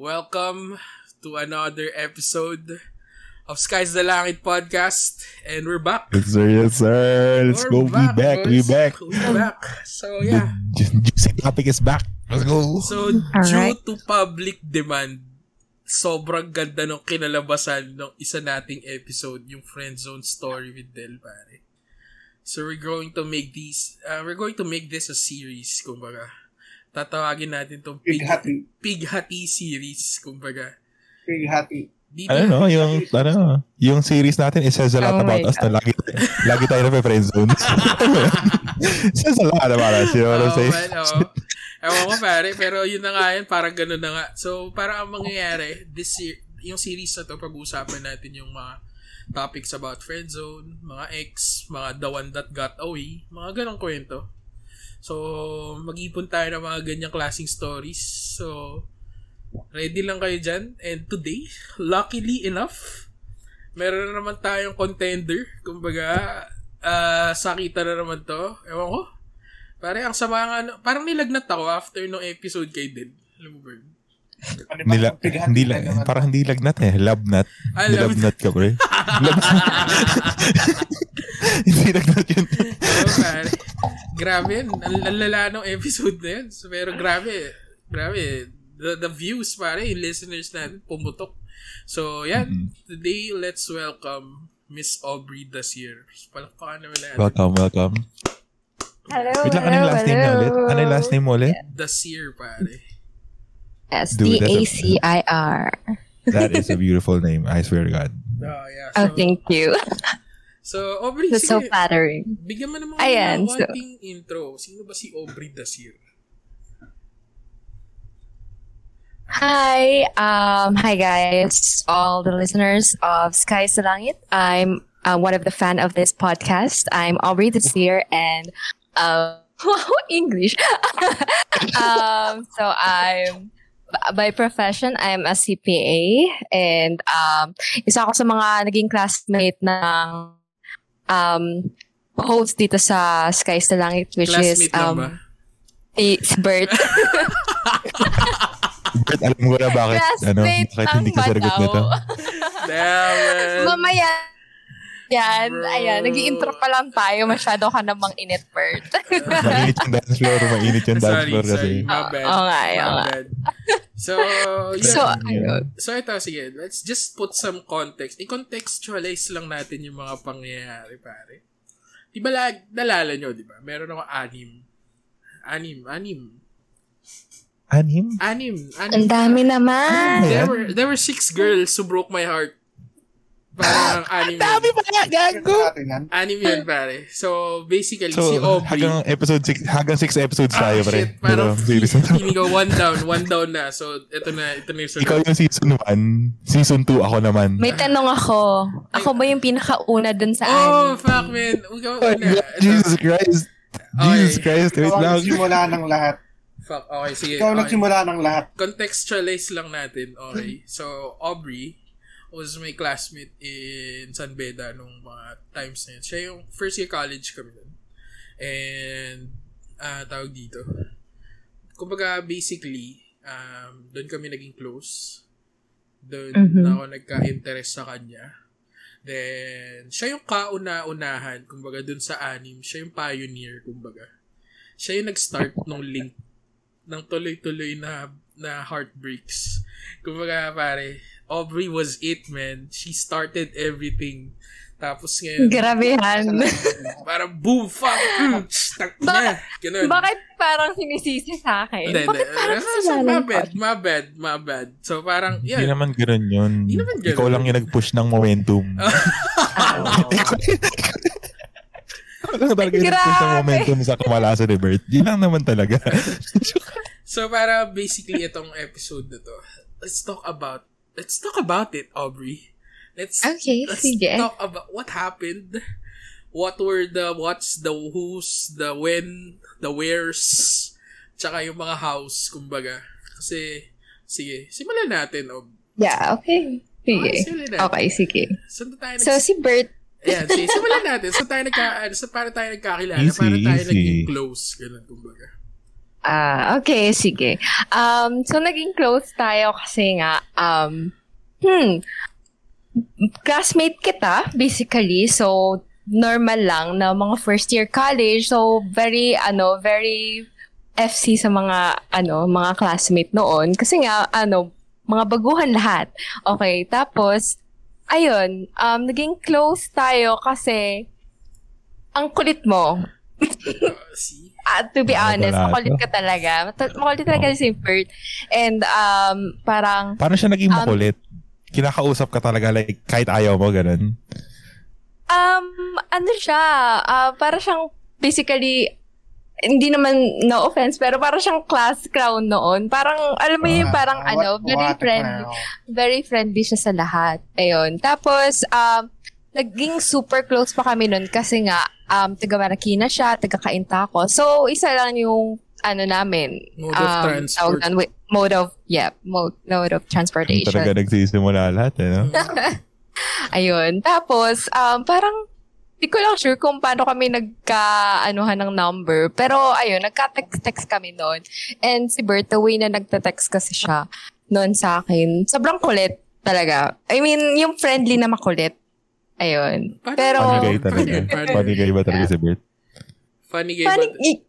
Welcome to another episode of Skies the Langit podcast. And we're back. Yes, sir. Yes, sir. Let's We're go. We back. We back. We back. So, yeah. The ju- juicy topic is back. Let's go. So, due Alright. to public demand, sobrang ganda ng kinalabasan ng isa nating episode, yung Friend Zone story with Del, pare. So, we're going to make these, uh, we're going to make this a series, kumbaga. Tatawagin natin tong Pig, Pighati. Pighati series, kumbaga. Pighati. Dito, Ano no, yung ano, yung series natin it says a lot Oh about us na lagi lagi tayo na friend zone. it says a lot about us, you know what I'm saying? oo. Ewan ko pare, pero yun na nga yan, parang ganun na nga. So, parang ang mangyayari, this year, yung series na to, pag-uusapan natin yung mga topics about friend zone, mga ex, mga the one that got away, mga ganong kwento. So, mag-ipon tayo ng mga ganyang klaseng stories. So, ready lang kayo dyan. And today, luckily enough, meron na naman tayong contender. Kumbaga, ah sakita na naman to. Ewan ko. Pare, ang sama nga, ano, parang nilagnat ako after nung episode kay ba yun? Ano Nila, hindi lang, naman? parang hindi lagnat eh. Labnat. Ah, lab- Nilabnat ka, pre. Lab- hindi lagnat yun. Oo, pare. Grabe yun. Ang ang lala nung episode na yun. So, pero grabe. Grabe. The, the views, pare, yung listeners natin, pumutok. So, yan. Mhm. Today, let's welcome Miss Aubrey Dasir. Palakpakan naman natin. Welcome, welcome. Hello, Wait lang, ano yung last name niya ulit? Ano yung last name mo ulit? Dasir, pare. Dude, that's a- S-D-A-C-I-R. That is a beautiful name. I swear to God. Oh, yeah. Oh, thank you. so Aubrey, That's so flattering. bigyan mo naman Ayan, ng so- konting intro. Sino ba si Aubrey Dasir? Hi, um, hi guys, all the listeners of Sky sa Langit. I'm uh, one of the fan of this podcast. I'm Aubrey this year and uh, English. um, so I'm by profession I'm a CPA and um, isa ako sa mga naging classmate ng um, host dito sa Sky sa Langit which is Classmate ba? um, si Bert. But alam mo na bakit, ano, Classmate bakit lang hindi ka saragot daw? nito? Damn, man. Mamaya. Yan. Bro. Ayan. Nag-intro pa lang tayo. Masyado ka namang init, Bert. Mainit yung dance floor, mainit yung dance sorry, floor kasi. sorry. My bad. Oo nga, oo nga. bad. So, yeah. so, So, ayun. ito, sige. Let's just put some context. I-contextualize lang natin yung mga pangyayari, pare. Di ba, lag, nalala nyo, di ba? Meron ako anim. Anim, anim. Anim? Anim, anim. Ang dami naman. There were, there were six girls who broke my heart. Parang anim Dami yun. pa nga, gago! Natin yan. Anim yun, pare. So, basically, So, si Aubrey. hanggang episode 6, hanggang 6 episodes Ah, tayo, shit. pre. Parang feeling ko one down, one down na. So, ito na, ito na yung sunod. Ikaw yung season 1, season 2 ako naman. May tanong ako. Ako ba yung pinakauna dun sa Oh, anim? fuck, man. Ikaw, Oh, una. Jesus Christ. Jesus Christ. Wait Ikaw ang lang. nagsimula ng lahat. Fuck, okay, sige. Ikaw ang okay. nagsimula ng lahat. Contextualize lang natin, okay. So, Aubrey was my classmate in San Beda nung mga times na yun. Siya yung first year college kami nun. And, ah tawag dito. Kumbaga, basically, um, doon kami naging close. Doon Mhm. na ako nagka-interest sa kanya. Then, siya yung kauna-unahan, kumbaga, doon sa anim. Siya yung pioneer, kumbaga. Siya yung nag-start nung link ng tuloy-tuloy na na heartbreaks. Kumbaga, pare, Aubrey was it, man. She started everything. Tapos ngayon, Grabehan. parang boom, fuck, mm, tak na. Ganun. Bakit parang sinisisi sa akin? Hindi, Bakit hindi. parang So, my bad, my bad, my bad. So, parang, Hindi yeah. naman ganun yun. Hindi naman ganun. Ikaw lang yung nag-push ng momentum. Ikaw lang talaga yung nag-push ng momentum sa kamalasan ni Bert. Yun lang naman talaga. So, para basically itong episode na to, let's talk about, let's talk about it, Aubrey. Let's, Okay, let's sige. talk about what happened. What were the what's, the who's, the when, the where's, tsaka yung mga house, kumbaga. Kasi, sige, simulan natin, Ob. Yeah, okay. Okay, Sige. simulan natin. Okay, sige. Saan tayo So, si Bert, Ayan, sige, simulan natin. Saan tayo nagka, saan para tayo nagkakilala? Easy, para tayo easy. naging close. Ganun, kumbaga. Ah, okay, sige. Um, so naging close tayo kasi nga, um, hmm, classmate kita, basically. So, normal lang na mga first year college. So, very, ano, very FC sa mga, ano, mga classmate noon. Kasi nga, ano, mga baguhan lahat. Okay, tapos, ayun, um, naging close tayo kasi ang kulit mo. Uh, see? Ah, to be honest, makulit ka talaga. Makulit talaga si Bert. And um, parang, Paano siya naging Um, makulit? Kinakausap ka talaga like kahit ayaw mo, ganun. um, ano siya, ah, para siyang basically, hindi naman no offense, pero para siyang class clown noon. Parang, alam mo yung parang Ah, ano, what- very what friendly. very friendly siya sa lahat. Ayun. Tapos, um, naging super close pa kami nun kasi nga, um, taga Marikina siya, taga Kainta ako. So, isa lang yung, ano namin, Mode of um, transport. tawag wait, mode of, yeah, mode, mode of transportation. Talaga nagsisimula lahat, eh, no? Ayun. Tapos, um, parang, di ko lang sure kung paano kami nagka-anuhan ng number. Pero, ayun, nagka-text-text kami noon. And si Bert, the way na nagta-text kasi siya noon sa akin, sobrang kulit talaga. I mean, yung friendly na makulit. Ayun. Paano- Pero, Funny guy talaga. Funny- funny- guy ba talaga si Bert? Funny game. funny, but-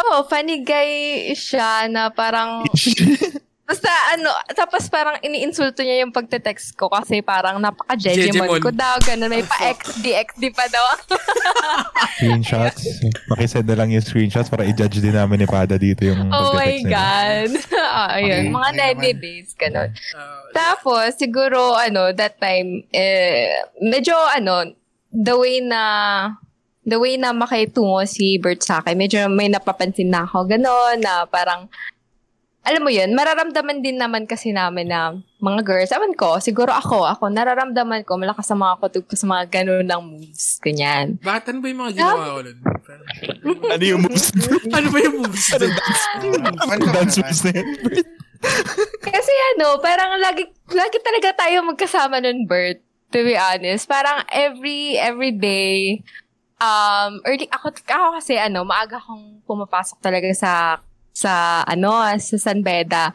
oh, funny guy siya na parang, basta ano, tapos parang iniinsulto niya yung pagte-text ko kasi parang napaka-Jejemon Jejemon. ko daw, ganun, may pa-XD, XD pa daw. Screenshots. Pakisend na lang yung screenshots para i-judge din namin ni Pada dito yung Oh my. God. ah, ayun, Okay, mga okay nene naman. days, ganun. uh, Tapos, siguro, ano, that time, eh, medyo, ano, the way na, the way na makitungo si Bert sa akin, medyo may napapansin na ako, gano'n, na parang, alam mo yun, mararamdaman din naman kasi namin na mga girls, awan ko, siguro ako, ako, nararamdaman ko, malakas ang mga kutub ko sa mga gano'n lang moves, ganyan. bakit ano ba yung mga ginawa ko nun? Ano yung moves? ano ba yung moves? Ano Yung ka dance moves na yan? Kasi ano, parang lagi, lagi talaga tayo magkasama nun, Bert. To be honest. Parang every, every day, um, early, ako, ako kasi ano, maaga akong pumapasok talaga sa, sa, ano, sa San Beda.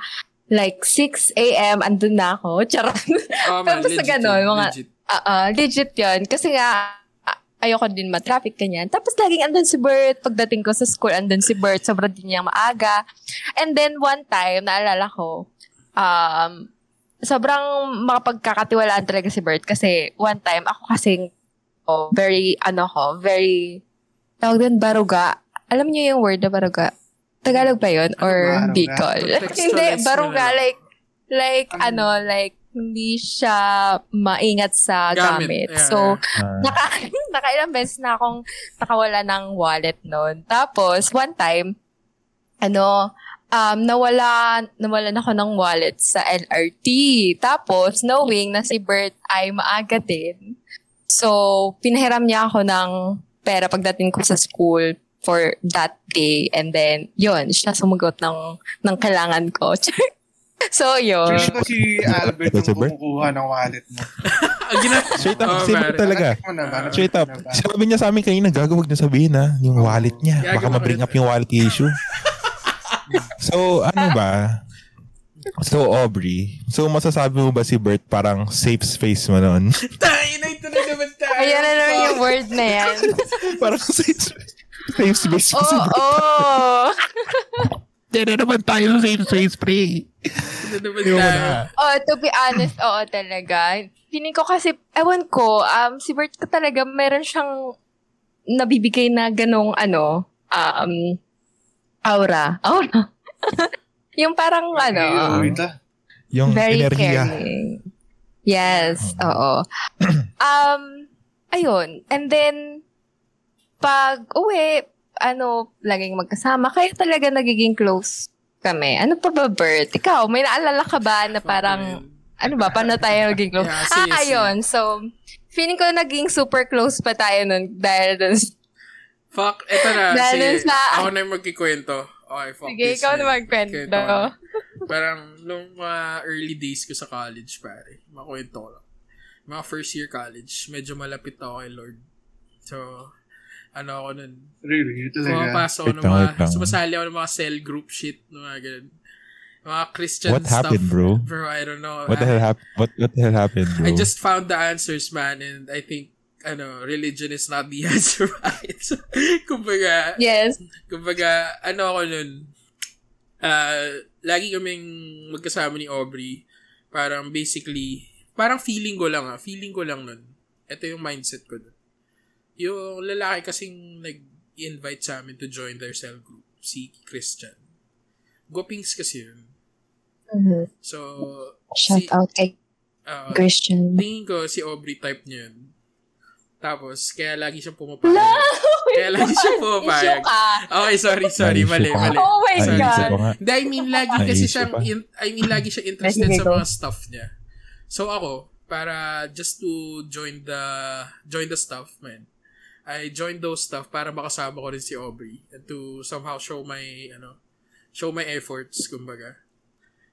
Like, 6 a.m., andun na ako. Charot. Oh, man, Tapos sa ganun, mga- legit. Ah, ah, legit yun. Kasi nga, ah, ayoko din ma-traffic, ganyan. Tapos laging andun si Bert. Pagdating ko sa school, andun si Bert. Sobrang din niya maaga. And then one time, naalala ko, um, sobrang makapagkakatiwalaan talaga si Bert. Kasi one time, ako kasing oh, very, ano ko, very, tawag din, baruga. Alam niyo yung word na baruga? Tagalog ba yun? Or Baruga? Bicol? Hindi, baruga, like, like, Ano? ano, like, hindi siya maingat sa Gamit. gamit. Yeah, so, Ah, naka, nakailang beses na akong nakawala ng wallet noon. Tapos, one time, ano, um, nawala, nawalan ako ng wallet sa LRT. Tapos, knowing na si Bert ay maaga din, so, pinahiram niya ako ng pera pagdating ko sa school for that day. And then, yun, siya sumagot ng, ng kailangan ko. so, yun. Feeling ko si Albert yung kumukuha ng wallet mo. Ah, gina- Straight up, Oh, si Bert pare. talaga. Narinig Straight up. Sabi niya sa amin kanina, gago wag na sabihin ha, yung wallet niya. Baka ma-bring up yung wallet issue. so, ano ba? So, Aubrey, so masasabi mo ba si Bert parang safe space mo noon? Tayo na ito na naman tayo. Ayan na naman yung word na yan. parang safe space. Safe space mo Oo, oh, Diyan na naman tayo sa safe space, pre. Ito na naman tayo. na. oh, to be honest, oo talaga. Feeling ko kasi, ewan ko, um, si Bert ko talaga, meron siyang nabibigay na ganong, ano, um, aura. Aura. yung parang, ano, ah. Yung very enerhiya. caring. Yes, oo. um, ayun. And then, pag uwi, ano, laging magkasama. Kaya talaga nagiging close kami. Ano pa ba, Bert? Ikaw, may naalala ka ba na parang, ano ba, paano tayo naging close? Yeah, ah, sige, sige. ayun. So, feeling ko naging super close pa tayo nun dahil dun. Fuck, eto na. Dahil Sige, sa- ako na yung magkikwento. Okay, fuck Sige, ikaw na magkwento. Parang, nung mga early days ko sa college, pare, makwento ko lang. Mga first year college, medyo malapit ako kay Lord. So, ano ako nun, Really, talaga. pumapasok ako ng mga, sumasali ako ng mga cell group shit, ng mga ganun. Mga Christian What stuff. happened, bro? Bro, I don't know. What the hell happened? What, what the hell happened, bro? I just found the answers, man, and I think, ano, religion is not the answer, right? Kumbaga, Yes. kumbaga, ano ako nun, ah, lagi kaming magkasama ni Aubrey, parang basically, parang feeling ko lang ah, feeling ko lang nun. Ito yung mindset ko nun. Yung lalaki kasing nag-invite sa amin to join their cell group, si Christian. Gopings kasi yun. Mhm. So, Shout si, out kay ah, Christian. tingin ko si Aubrey type niya yun. Tapos, kaya lagi siyang pumapayag. No! Kaya lagi siyang pumapayag. Issue ka. Okay, sorry, sorry. Mali, mali. Oh my sorry, God. sorry. Hindi, I mean, lagi kasi siyang, in- I mean, lagi siya interested sa mga stuff niya. So ako, para just to join the, join the stuff, man, I joined those stuff para makasama ko rin si Aubrey and to somehow show my, ano, show my efforts, kumbaga.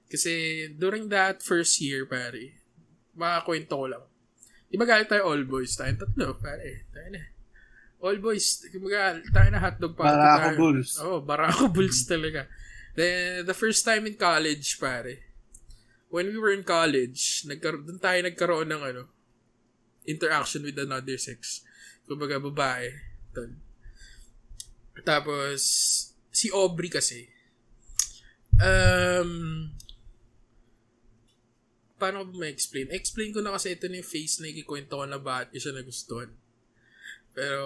Kasi during that first year, pare, makakwento ko lang. Di ba galing tayo all boys? Tayo tatlo, pare. Tayo na. All boys, kumbaga, tayo na hotdog party Barako tayo. Bulls. Oh, Barako Bulls talaga. Then, the first time in college, pare, when we were in college, nagkar- doon tayo nagkaroon ng ano, interaction with another sex. Kumbaga, babae. Tol. Tapos, si Aubrey kasi, um, paano ko ba ma-explain? Explain ko na kasi ito na yung face na ikikwento ko na bakit ko siya nagustuhan. Pero,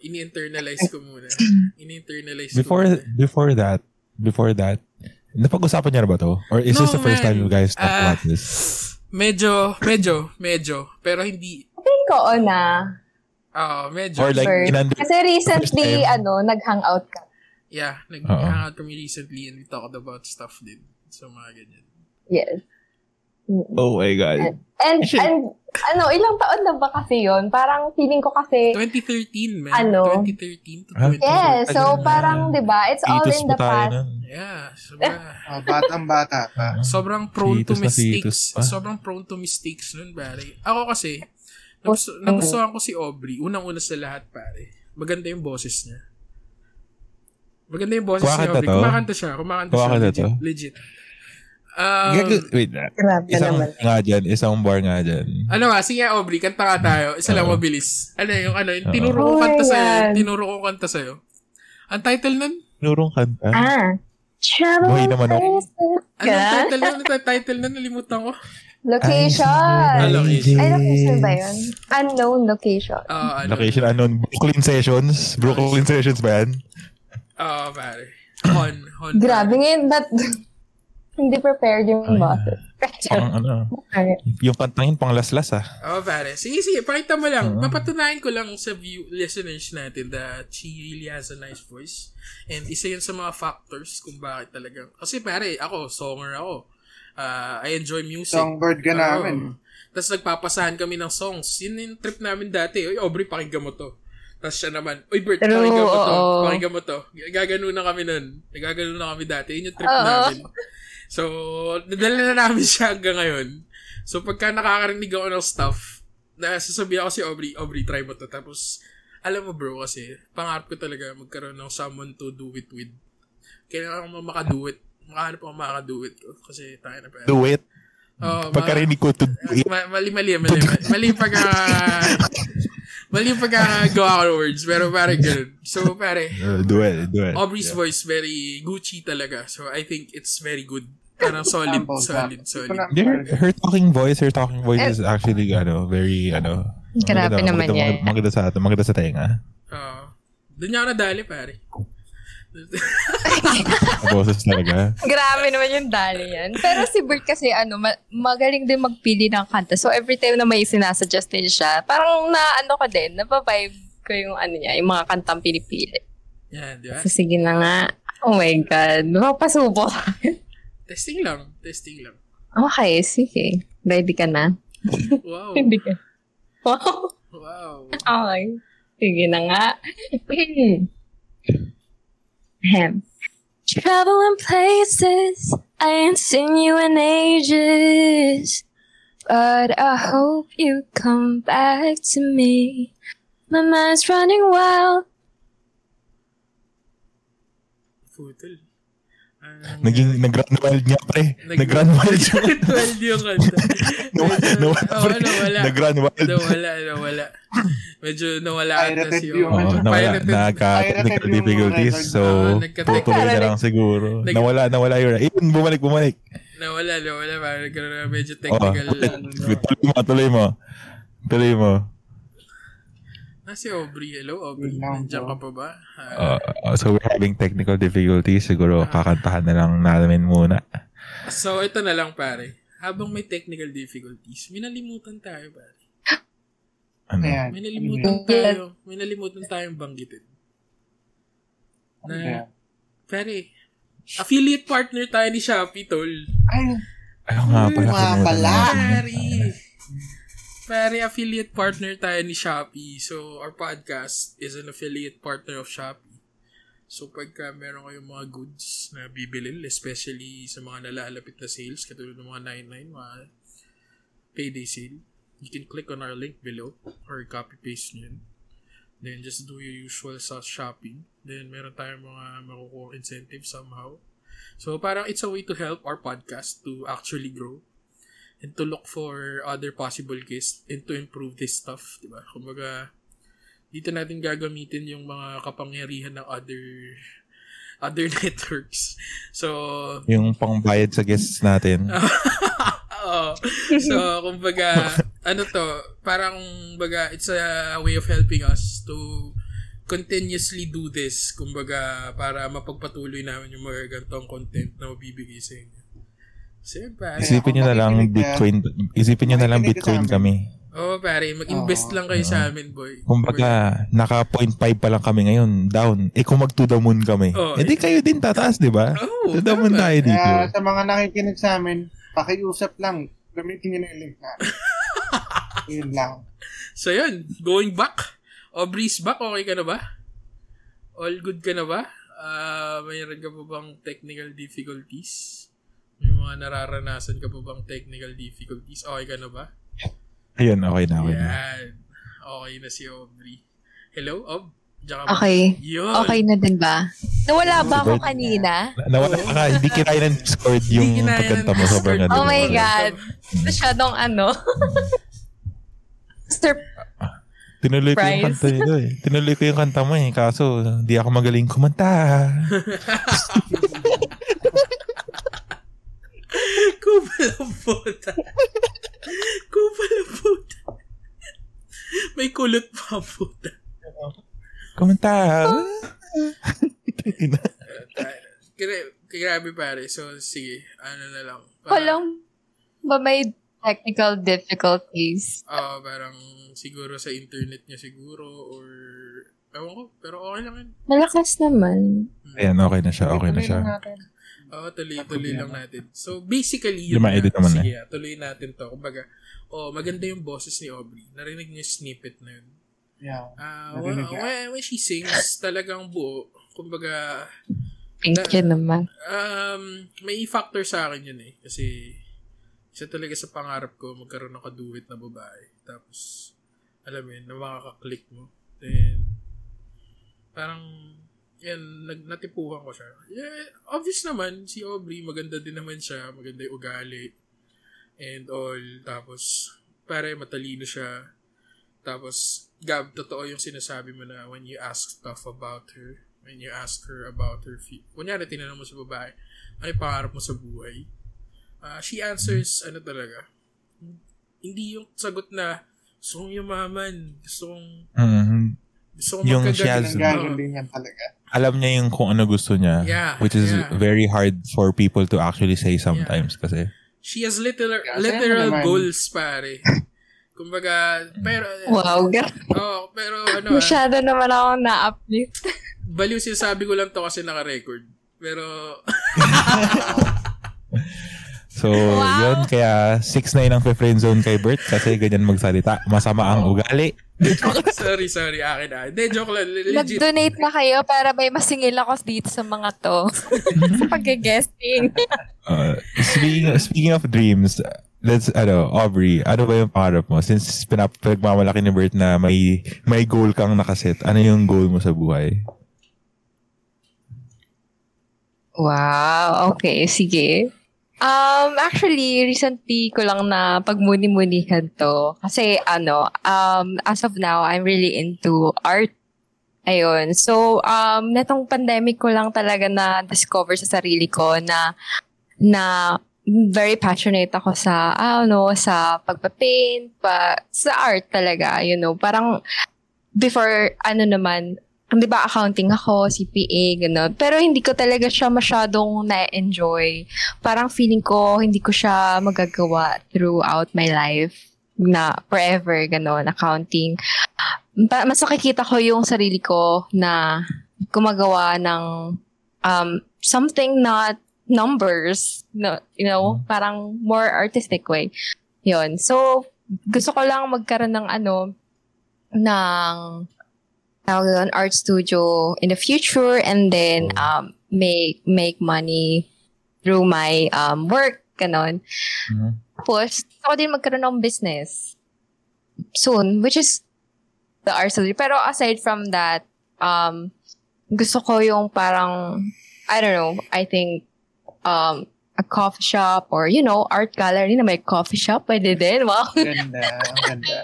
ini-internalize ko muna. Ini-internalize before ko muna. before that, before that, napag-usapan niya na ba to? Or is this No, the first man. time you guys talk Ah. about this? Medyo, medyo, medyo. Pero hindi, Think ko na. Ah medyo. Or like, First. inand- Kasi recently, time. ano, nag-hangout ka. yeah, nag-hangout kami recently and we talked about stuff din. So, mga ganyan. Yes. Oh my God. And, Actually- and, ano, ilang taon na ba kasi yon Parang feeling ko kasi, 2013, man. Ano? 2013 to Ah, 2014. yeah, so parang, di ba, it's all in the past. Yeah, sobra. Oh, batang bata pa. sobrang prone to mistakes. Sobrang prone to mistakes nun, pare. Ako kasi, nagusto, nagustuhan ko si Aubrey. Unang-una sa lahat, pare. Maganda yung boses niya. Maganda yung boses ni Kumakanta Aubrey. to? Kumakanta siya. Kumakanta siya. Kumakanta Legit. to? legit. Um, wait na. Isang naman. nga dyan, isang bar nga dyan. ano nga, sige Aubrey, kanta ka tayo. Isa lang Oo. mabilis. Ano yung ano, yung tinuro ko Oh my kanta sa'yo. Tinuro ko kanta sa'yo. Ang title nun? Nurong kanta. Ah. Travel Buhay naman ako. Ano Ka? title nun? Ano title nun? Nalimutan ko. Location. Ah, location. Ay, location ba yun? Unknown location. Ah, ano? Location unknown. Brooklyn Sessions. Brooklyn Sessions ba yan? Ah, pare. Hon. Hon. Grabe ngayon, but hindi prepared yung Ay. boses. Pang ano. Yung kantangin pang laslas ah. Oh, pare. Sige, sige. Pakita mo lang. Oo. Papatunayan ko lang sa view, listeners natin that she really has a nice voice. And isa yun sa mga factors kung bakit talagang... Kasi pare, ako, songer ako. Ah, I enjoy music. Songbird ka Oo. namin. Tapos nagpapasahan kami ng songs. Yun yung trip namin dati. Oy, Aubrey, pakinggan mo to. Tapos siya naman, Uy, Bert, True, pakinggan mo to. oo. Pakinggan mo to. Gagano na kami nun. Nagagano na kami dati. Yun yung trip Oo. namin. So, nadala na namin siya hanggang ngayon. So, pagka nakakarinig ako ng stuff, nasasabi ako si Aubrey, Aubrey, try mo to. Tapos, alam mo bro, kasi pangarap ko talaga magkaroon ng someone to do it with. Kailangan ko makado it. Makahanap ako makado it ko. Kasi tayo na pa. Do it. Oh, Pagkarinig ko to do it. Ma- mali, mali, mali, mali, pagka, mali yung pagkagawa ko words, pero parang ganun. So, pare, Uh, do it. Do it. Aubrey's Yeah. voice very Gucci talaga. So, I think it's very good. Parang solid, solid, solid. Her, her talking voice, her talking voice is actually, ano, very, ano, Grabe naman maganda, yan. maganda, maganda sa, maganda sa tenga. Uh, doon niya ako nadali, pare. Ang boses talaga. Grabe naman yung dali yan. Pero si Bert kasi ano, ma- magaling din magpili ng kanta. So every time na may sinasuggest din siya, parang na ano ko din, napavibe ko yung ano niya, yung mga kantang pinipili. Yan, di ba? So sige na nga. Oh my God. Mapasubo. Testing lang. Testing lang. okay, sige. Ready ka na? Wow. Hindi ka. Wow. wow. Okay. Sige na nga. him. Traveling places, I ain't seen you in ages. But I hope you come back to me. My mind's running wild. Putol. Um, Naging nag-run wild niya pre. Nag-run wild. wild yung kanta. no, no. Nag-run wild. Nawala, nawala. Medyo nawala ata si yung Oo, ano, nawala. Pirated yung difficulties. So, nagka- tutuloy na lang siguro. Nag- Nawala, nawala yun. Ayun, bumalik, bumalik. Nawala, nawala. Parang medyo technical. Tuloy mo, tuloy mo. Tuloy mo. Ah, si Aubrey. Hello, Aubrey. Nandiyan ka pa ba? Ah, Uh, uh, so, we're having technical difficulties. Siguro, kakantahan na lang namin muna. so, ito na lang, pare. Habang may technical difficulties, minalimutan tayo, pare. Ano? Ayan. May nalimutan tayo. May nalimutan tayong banggitin. Na, Ayan. pare, affiliate partner tayo ni Shopee, tol. Ay, Ayaw nga pala. Nga pala. pare, affiliate partner tayo ni Shopee. So, our podcast is an affiliate partner of Shopee. So, pagka meron kayong mga goods na bibilin, especially sa mga nalalapit na sales, katulad ng mga 99, mga payday sale, you can click on our link below or copy-paste nyo yun. Then, just do your usual sa shopping. Then, meron tayong mga makukuha incentive somehow. So, parang it's a way to help our podcast to actually grow and to look for other possible guests and to improve this stuff, di ba? Kumbaga, dito natin gagamitin yung mga kapangyarihan ng other other networks. So, Yung pangbayad sa guests natin. Oo. So, kumbaga, ano to, parang, baga, it's a way of helping us to continuously do this, kumbaga, para mapagpatuloy namin yung mga gantong content na mabibigay sa inyo. So, yun, pare. Isipin nyo na lang. Bitcoin. Isipin nyo na lang Bitcoin kami. Oo, pare, mag-invest Oo. lang kayo sa amin, boy. Kumbaga, naka 0.5 pa lang kami ngayon, down. Eh kung mag to the moon kami, Oh, eh di kayo din tataas, di ba? Oo, to the moon tayo dito. kaya sa mga nakikinig sa amin, pakiusap lang. Gamitin nyo na yung link natin. Yun lang. So, yun. Going back. Aubrey's back. Okay ka na ba? All good ka na ba? Ah, mayroon ka pa bang technical difficulties? May mga nararanasan ka pa bang technical difficulties? Okay ka na ba? Ayun, okay na, okay na. Yan. Okay na si Aubrey. Hello, Ob? Okay. Yun. Okay na din ba? Nawala ba ako Bird. kanina? Na- Nawala ka, hindi kinaya ng Discord yung pagkanta mo. Sobrang. Oh my. God. Masyadong ano. Sir, Tinuloy ko yung kanta nito eh. Tinuloy ko yung kanta mo eh. Kaso, hindi ako magaling kumanta. Kupal ang puta. Kupal ang puta. May kulot pa puta. Kumanta. Gra- grabe pare. So, sige. Ano na lang. walang ba may technical difficulties? Ah, parang siguro sa internet niya siguro or ewan ko, pero okay lang yun. Malakas naman. Ayan, okay na siya. Okay na siya. Oo, tuloy-tuloy lang natin. So, basically, yun na. naman Sige, ah, tuloy natin to. Kumbaga, oh, maganda yung boses ni Aubrey. Narinig niyo snippet na yun. Yeah. Ah, Narinig when, when, when she sings, talagang buo. Kumbaga, Thank you naman. um, may factor sa akin yun eh. Kasi, isa talaga sa pangarap ko, magkaroon ng kaduwit na babae. Tapos, alam mo yun, na makaka-click mo. Then, parang, yan, nag, natipuhan ko siya. Yeah, obvious naman, si Aubrey, maganda din naman siya, maganda yung ugali, and all. Tapos, pare, matalino siya. Tapos, Gab, totoo yung sinasabi mo na when you ask stuff about her, when you ask her about her feet. Kunyari, tinanong mo sa babae, ano yung pangarap mo sa buhay? Ah, she answers, ano talaga, hindi yung sagot na, gusto kong yumaman, gusto kong, Mhm. gusto kong Yung magkagaling." she has- talaga. Alam niya yung kung ano gusto niya. Yeah, which is yeah. very hard for people to actually say sometimes kasi. She has literal, Yeah, literal goals, pare. Kumbaga, pero, Wow, oh, pero ano, ah, masyado naman ako na-uplift. baliw sinasabi ko lang to kasi naka-record. Pero, So, Wow. yun. Kaya 6 na yun ang friend zone kay Bert kasi ganyan magsalita. Masama ang ugali. sorry, sorry, akin na. Hindi, joke lang. Legit. Mag-donate na kayo para may masingil ako dito sa mga to. sa pag-guesting. Uh, speaking, speaking of dreams, let's, ano, Aubrey, ano ba yung pangarap mo? Since pinap pinagmamalaki ni Bert na may, may goal kang nakaset, ano yung goal mo sa buhay? Wow, okay, sige. Um, actually, recently ko lang na pagmuni-munihan to. Kasi, ano, um, as of now, I'm really into art. Ayun. So, um, netong pandemic ko lang talaga na discover sa sarili ko na, na very passionate ako sa, ano, sa pagpapaint, pa, sa art talaga, you know. Parang, before, ano naman, di ba accounting ako, CPA, gano'n. Pero hindi ko talaga siya masyadong na-enjoy. Parang feeling ko, hindi ko siya magagawa throughout my life na forever, gano'n, accounting. Mas nakikita ko yung sarili ko na gumagawa ng um, something not numbers, no, you know, parang more artistic way. Yun. So, gusto ko lang magkaroon ng ano, ng tawag doon, art studio in the future and then um, make make money through my um, work, ganon. Mhm. Tapos, ako din magkaroon ng business soon, which is the art studio. Pero aside from that, um, gusto ko yung parang, I don't know, I think, um, a coffee shop or, you know, art gallery na may coffee shop, pwede din. Wow. Ganda, ganda.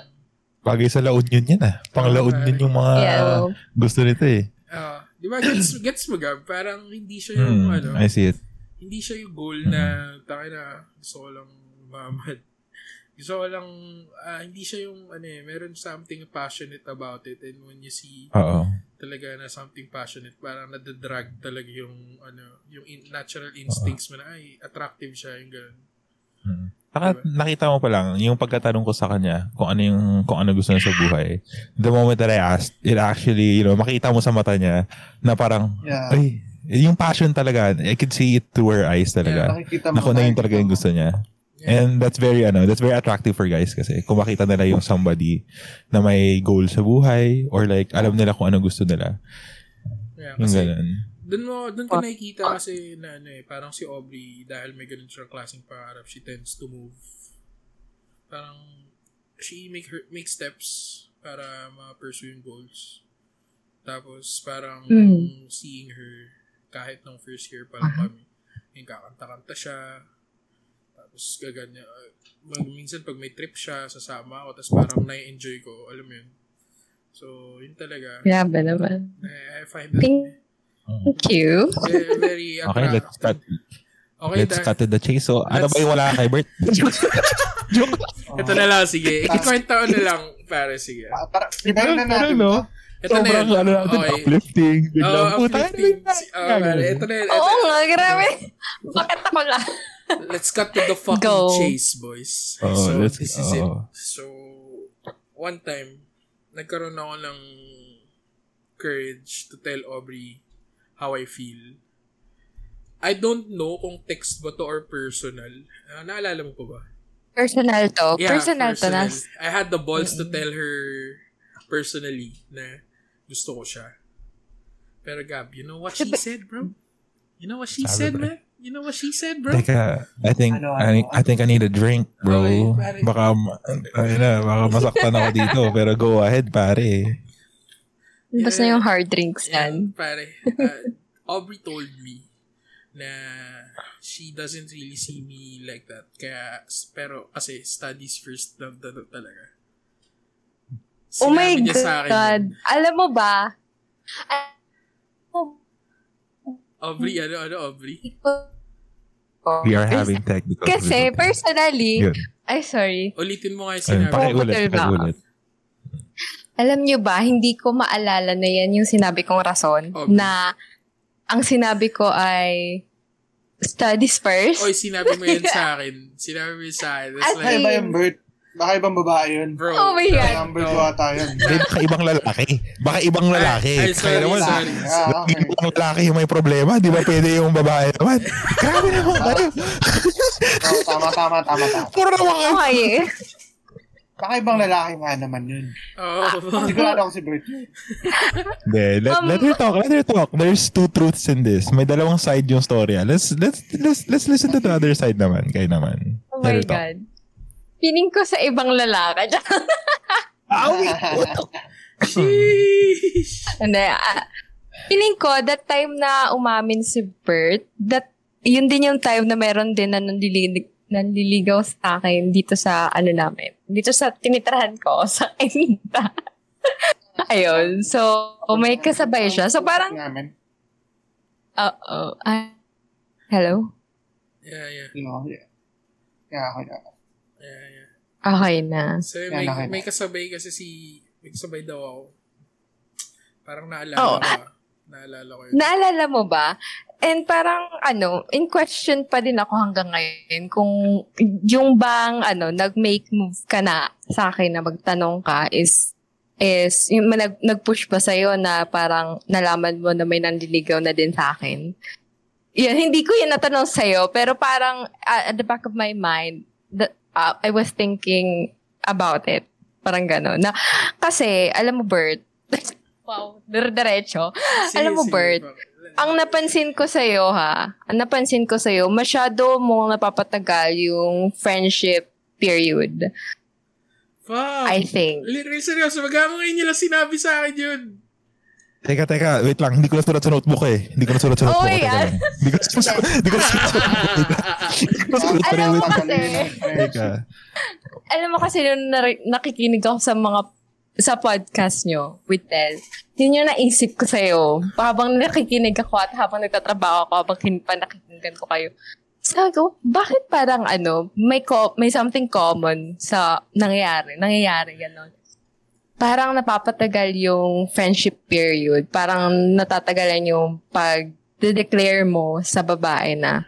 Bagay sa La Union yan ah. Pang La Union yung mga Yeah. gusto nito eh. Ah, di ba, gets, gets mo, Gab? Parang hindi siya yung, Hmm, ano, I see it. hindi siya yung goal na, taka na, gusto ko lang mamad. Gusto ko lang, ah, hindi siya yung, ano eh, meron something passionate about it and when you see Oo. Talaga na something passionate, parang nadadrag talaga yung, ano, yung in- natural instincts mo na, ay, attractive siya, yung gano'n. Mm. Saka nakita mo pa lang, yung pagkatanong ko sa kanya, kung ano yung, kung ano gusto niya sa buhay, the moment that I asked, it actually, you know, makita mo sa mata niya na parang, Yeah. ay, yung passion talaga, I could see it through her eyes talaga. Nakikita Na kung ano yung talaga yung gusto niya. And that's very, ano, that's very attractive for guys kasi kung makita nila yung somebody na may goal sa buhay or like, alam nila kung ano gusto nila. Yeah, Yung kasi, ganun. Doon mo, doon ko nakikita kasi na ano eh, parang si Aubrey, dahil may ganun siyang klaseng pangarap, she tends to move. Parang, she make her, make steps para ma-pursue yung goals. Tapos, parang, Mm. seeing her, kahit nung first year pa lang kami, yung kakanta-kanta siya, tapos gaganya, uh, mag, minsan pag may trip siya, sasama ako, tapos parang na-enjoy ko, alam mo yun. So, yun talaga. Grabe naman. I, I find that Thank Thank you. very, very Okay, let's start. Okay, Let's cut to the chase. So, ano ba yung wala kay Bert? Joke. ito na lang, sige. Ikikwento ko na lang, pare, sige. Ah, para, ibahin na natin. no? Ito na Sobrang yun. ano natin, Okay. uplifting. Oh, puta, ano uplifting. Oh, pare, ito na yun. Oo nga, grabe. Bakit ako lang? Let's cut to the fucking Go. chase, boys. Oh, so, let's- this is it. oh. So, one time, nagkaroon ako ng courage to tell Aubrey how I feel. I don't know kung text ba to or personal. Ah, naalala mo pa ba? Personal to. Yeah, personal, to. personal. Nas, I had the balls to tell her personally na gusto ko siya. Pero Gab, you know what she said, bro? You know what she Sabi said, ba? man? You know what she said, bro? Teka, I think, Ano, I, ano, I think I need a drink, bro. Okay, pare. Baka, ma- ay na, baka masaktan ako dito. Pero go ahead, pare. basta yung hard drinks Yeah, yan. pare. Uh, Aubrey told me na she doesn't really see me like that. Kaya, pero kasi studies first love na to talaga. Oh my Sinabi sa akin God. Alam mo ba? Aubrey, ano, ano, Aubrey? We are having technical Kasi, difficulties. personally, Yun. ay sorry. Ulitin mo nga yung Ayun, sinabi. pakiulit, pakiulit. Alam nyo ba, hindi ko maalala na yan yung sinabi kong rason Okay. na ang sinabi ko ay studies first. Oy, sinabi mo yun sa akin. Sinabi mo yun sa akin. That's As like, yung Bert. Baka ibang babae yun. bro. Oh my God. Number two ata yun. Hindi, baka ibang lalaki. Baka ibang lalaki. Ay, sorry, Kaya naman, sorry. Ah, okay. ibang lalaki yung may problema. Di ba pwede yung babae naman? Grabe naman kayo. Oh, tama, tama, tama, tama. Puro naman kayo. Okay. Baka ibang lalaki nga naman yun. Oo. Sigurado ako si Bert. Hindi, let, Um, let her talk, let her talk. There's two truths in this. May dalawang side yung story. ah. Let's let's let's let's listen to the other side naman. Kayo naman. Oh Let my her talk. Piling ko sa ibang lalaki. Awi! Sheesh. Hindi. ah, Feeling ko, that time na umamin si Bert, that, yun din yung time na meron din na nanlilig, nanliligaw sa akin dito sa, ano namin, dito sa tinitrahan ko, sa Inta. Ayun. So, may kasabay siya. So, parang, Namin. uh-oh. Ah, hello? Yeah, yeah. No, yeah. Yeah, ako na. Okay na. So, Yan, may, okay may kasabay kasi si... May kasabay daw ako. Parang naalala Oo. ko. ah. Naalala ko yun. Naalala mo ba? And parang, ano, in question pa din ako hanggang ngayon kung yung bang, ano, nag-make move ka na sa akin na magtanong ka is, is, yung nag, nag-push pa sa'yo na parang nalaman mo na may nandiligaw na din sa akin. Yun, hindi ko yun natanong sa'yo, pero parang uh, at the back of my mind, the, uh, I was thinking about it. Parang gano'n. Na, kasi, alam mo, Bert, wow. Sige, alam mo, Bert, ang napansin ko sa iyo ha, ang napansin ko sa iyo, masyado mong napapatagal yung friendship period. Fuck. I think. Literally, seryoso. Magkamo ngayon nila sinabi sa akin yun. Teka, teka, wait lang. Hindi ko nasulat sa notebook eh. Hindi ko nasulat sa notebook. Oh, yan. Hindi ko nasulat Hindi ko nasulat sa notebook. Hindi ko nasulat sa Alam mo notebook. kasi- Teka. Alam mo kasi nung nakikinig ako sa mga sa podcast nyo with Tel, yun yung naisip ko sa'yo. Habang nakikinig ako at habang nagtatrabaho ako, habang kin- pa nakikinggan ko kayo. Sabi ko, bakit parang ano, may, co- may something common sa nangyayari, nangyayari gano'n. Parang napapatagal yung friendship period. Parang natatagalan yung pag-declare mo sa babae na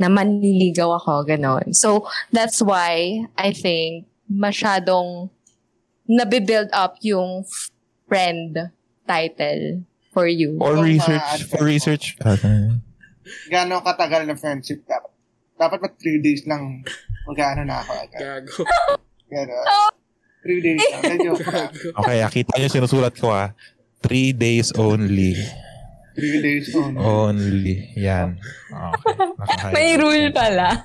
na manliligaw ako, gano'n. So, that's why I think masyadong nabibuild up yung friend title for you. For Kung research, for research. Ah, Gano'ng katagal na friendship dapat? Dapat ba three days lang mag-ano na ako agad? Gago. Gano'n. Three days lang. Medyo Gago. okay, ah, kita nyo sinusulat ko ah. Three days only. three days only. Only. Yan. Okay. Naka- May rule pala.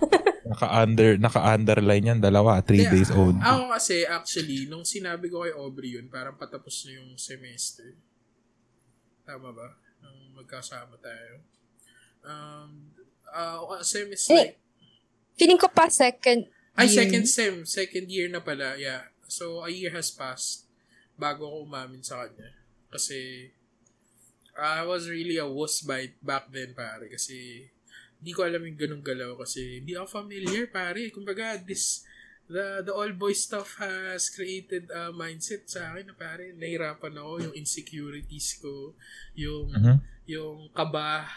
Naka-under, naka-underline yan, dalawa. Three Hindi, days only. Ako kasi, actually, nung sinabi ko kay Aubrey yun, parang patapos na yung semester. Tama ba? Nung magkasama tayo. Um, uh, semester, Eh, Feeling ko pa second Ay, year. second sem. Second year na pala. Yeah. So, a year has passed bago ako umamin sa kanya. Kasi, I was really a wuss bite back then, pare. Kasi, hindi ko alam yung ganung galaw kasi hindi ako familiar, pare. Kumbaga, this, the, the all boy stuff has created a mindset sa akin na pare, nahirapan ako, yung insecurities ko, yung, Mhm. yung kaba,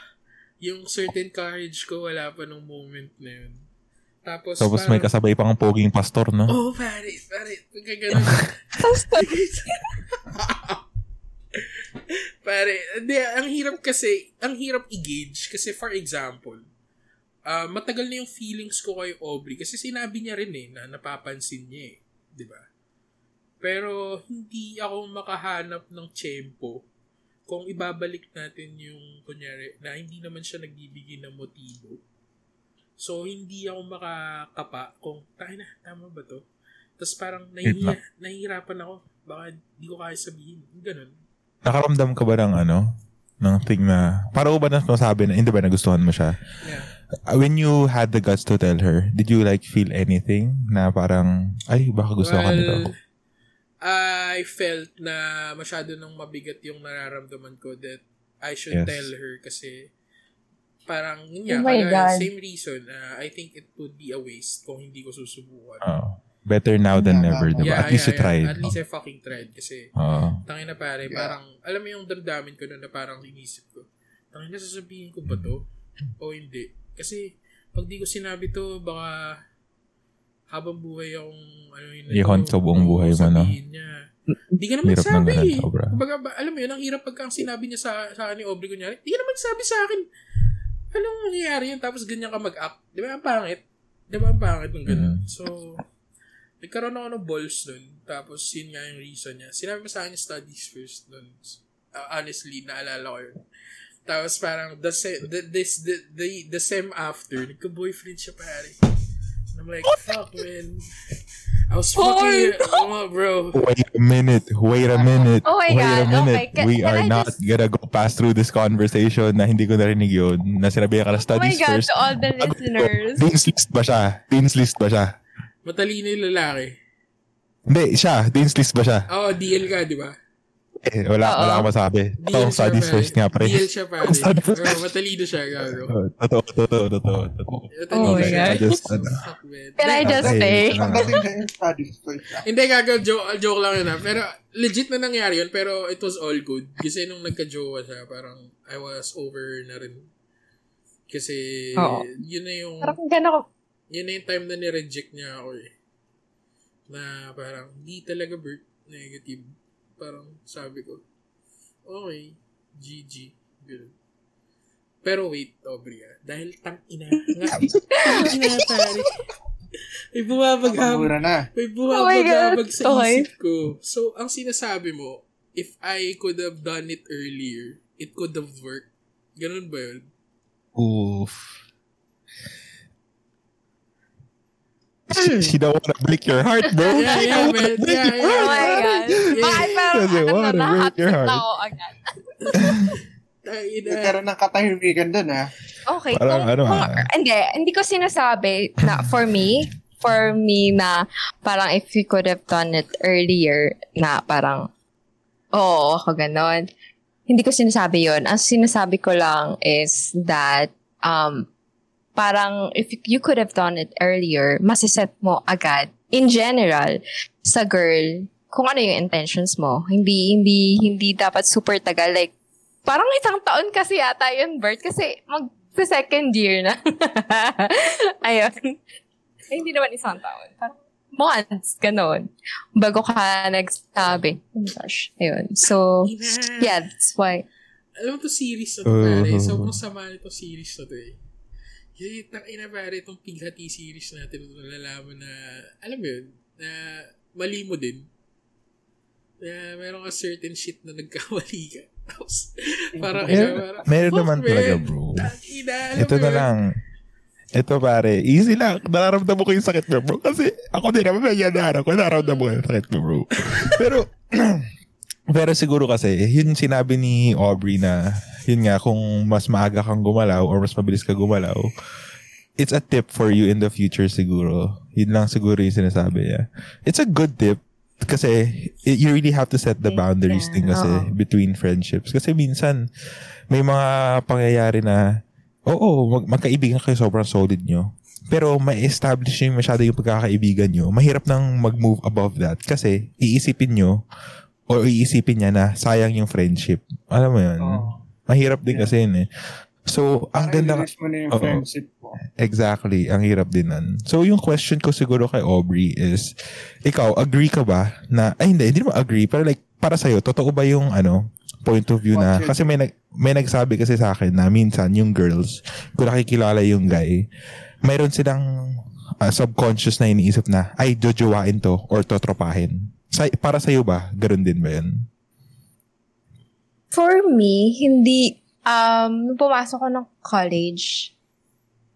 yung certain courage ko, wala pa nung moment na yun. Tapos, Tapos may parang- kasabay pang poging pastor, no? Oh, pare, pare. Pagka ganun. pare, hindi, ang hirap kasi, ang hirap i-gauge. Kasi for example, ah matagal na yung feelings ko kay Aubrey. Kasi sinabi niya rin eh, na napapansin niya eh. Di ba? Pero, hindi ako makahanap ng tiyempo kung ibabalik natin yung, kunyari, na hindi naman siya nagbibigay ng motibo. So, hindi ako makakapa kung, tayo na, tama ba to? Tapos parang nahihiya, nahihirapan ako. Baka hindi ko kaya sabihin. Ganun. Nakaramdam ka ba ng ano? Ng thing na, parang ba na masabi na, hindi ba nagustuhan mo siya? Yeah. When you had the guts to tell her, did you like feel anything na parang, ay, baka gusto ka nito? I felt na masyado nang mabigat yung nararamdaman ko that I should Yes. tell her kasi parang, yun nga, Oh God. same reason, uh, I think it would be a waste kung hindi ko susubukan. Oh, better now than Yeah, never, diba? At least you tried. At least I fucking tried kasi Oo. Tangin na pare, Yeah. parang, alam mo yung damdamin ko na, na parang inisip ko, tangin na sasabihin ko ba to? O hindi? Kasi, pag di ko sinabi to, baka habang buhay akong, ano yun, na I-haunt to, ka buong buhay mo, no? niya. Hindi ka naman Hirap sabi. ganun, sobra. Kumbaga, ba, alam mo yun, ang hirap pagka ang sinabi niya sa, sa akin ni Aubrey, kunyari, hindi ka naman sabi sa akin. Anong nangyayari yun? Tapos ganyan ka mag-act. Di ba ang pangit? Di ba ang pangit ng ganun? Mhm. So, nagkaroon ako ng balls nun. Tapos, yun nga yung reason niya. Sinabi mo sa akin studies first nun. Uh, honestly, naalala ko yun. Tapos parang, the, se- the, this, the, the, the sem after, nagka-boyfriend siya pare. I'm like, fuck, man. I was fucking, oh, bro. Wait a minute. Wait a minute. Oh my wait God, a minute. okay. Can- we can are I not just- gonna go pass through this conversation na hindi ko narinig yun. Na sinabi ka na Oh my studies God, first. to all the listeners. Dean's list ba siya? Dean's list ba siya? Matalino yung lalaki. Hindi, siya. Dean's list ba siya? Oo, oh, DL ka, di ba? Eh, wala, Oo. wala akong masabi. Studies siya, first nga, pre. DL siya, pare. Oo, matalino siya, gago. Oh, Totoo, totoo, totoo, totoo. Oh my. God. I just, ano. Can I just say? Ah. Pagdating sa yung studies first. ah. Hindi, gago, joke, joke lang yun ha. Pero, legit na nangyari yun, pero it was all good. Kasi nung nagka-jowa siya, parang, I was over na rin. Kasi, Oo. yun na yung, Parang gano'n ko. yun na yung time na nireject niya ako eh. Na parang, di talaga Bert, negative. Parang, sabi ko, okay, GG. Ganun. Pero wait, Aubrey ah. Dahil tang ina. Nga, tang ina pare. May bumabaghabag Mura na. may Oh bumabagabag sa Okay. isip ko. So, ang sinasabi mo, if I could have done it earlier, it could have worked. Ganun ba yun? Oof. She don't wanna break your heart, bro. Yeah, She yeah, don't wanna man. break Yeah, your yeah. Oh my God. Yeah. Bakit parang Kasi ano wanna na, break your heart. na ako agad. Tangina. Nagkaroon ng katahimikan dun ah. Okay. Parang kung, ano, kung- ah. Hindi, hindi ko sinasabi na for me, for me na parang if we could have done it earlier na parang, oo, ako ganon. Hindi ko sinasabi yon Ang sinasabi ko lang is that um, parang if you could have done it earlier, masiset mo agad, in general, sa girl, kung ano yung intentions mo. Hindi, hindi, hindi dapat super tagal. Like, parang isang taon kasi yata yun, Bert. Kasi mag sa second year na. Ayun. Eh, hindi naman isang taon. Parang months, ganon. Bago ka nagsabi. Oh my gosh. Ayun. So, yeah, that's why. Alam mo to series na to, pare. Uh-huh. Sobrang sama nito series na to eh. Yung tang ina pare, itong pighati series natin, nalalaman na, alam mo yun, na mali mo din. Na meron ka certain shit na nagkamali ka. Tapos, parang, ina, Meron, parang, meron naman man. talaga, bro. Tang ina, alam Ito na yun? lang. Ito pare, easy lang. Nararamdaman ko yung sakit mo, bro. Kasi ako din naman, may yanara ko. Nararamdaman ko yung sakit mo, bro. Pero, pero siguro kasi, yun sinabi ni Aubrey na, yun nga, kung mas maaga kang gumalaw or mas mabilis ka gumalaw, it's a tip for you in the future siguro. Yun lang siguro yung sinasabi niya. It's a good tip kasi it- you really have to set the boundaries din kasi Oo. between friendships. Kasi minsan, may mga pangyayari na, oo, mag- magkaibigan kayo sobrang solid nyo. Pero may establish nyo yung masyado yung pagkakaibigan nyo. Mahirap nang mag-move above that kasi iisipin nyo o iisipin niya na sayang yung friendship. Alam mo yun? Oo. Mahirap din kasi yun eh. So, ang Parang ganda, mo na yung friendship mo. exactly, ang hirap din nun. So, yung question ko siguro kay Aubrey is, ikaw, agree ka ba na, ay hindi, hindi naman agree, pero like, para sa'yo, totoo ba yung, ano, point of view na, kasi may, nag, may nagsabi kasi sa akin na minsan yung girls, kung nakikilala yung guy, mayroon silang ah, subconscious na iniisip na, ay, jojowain to or totropahin. Sa, para sa'yo ba, ganun din ba yun? For me, hindi, um, nung pumasok ko ng college,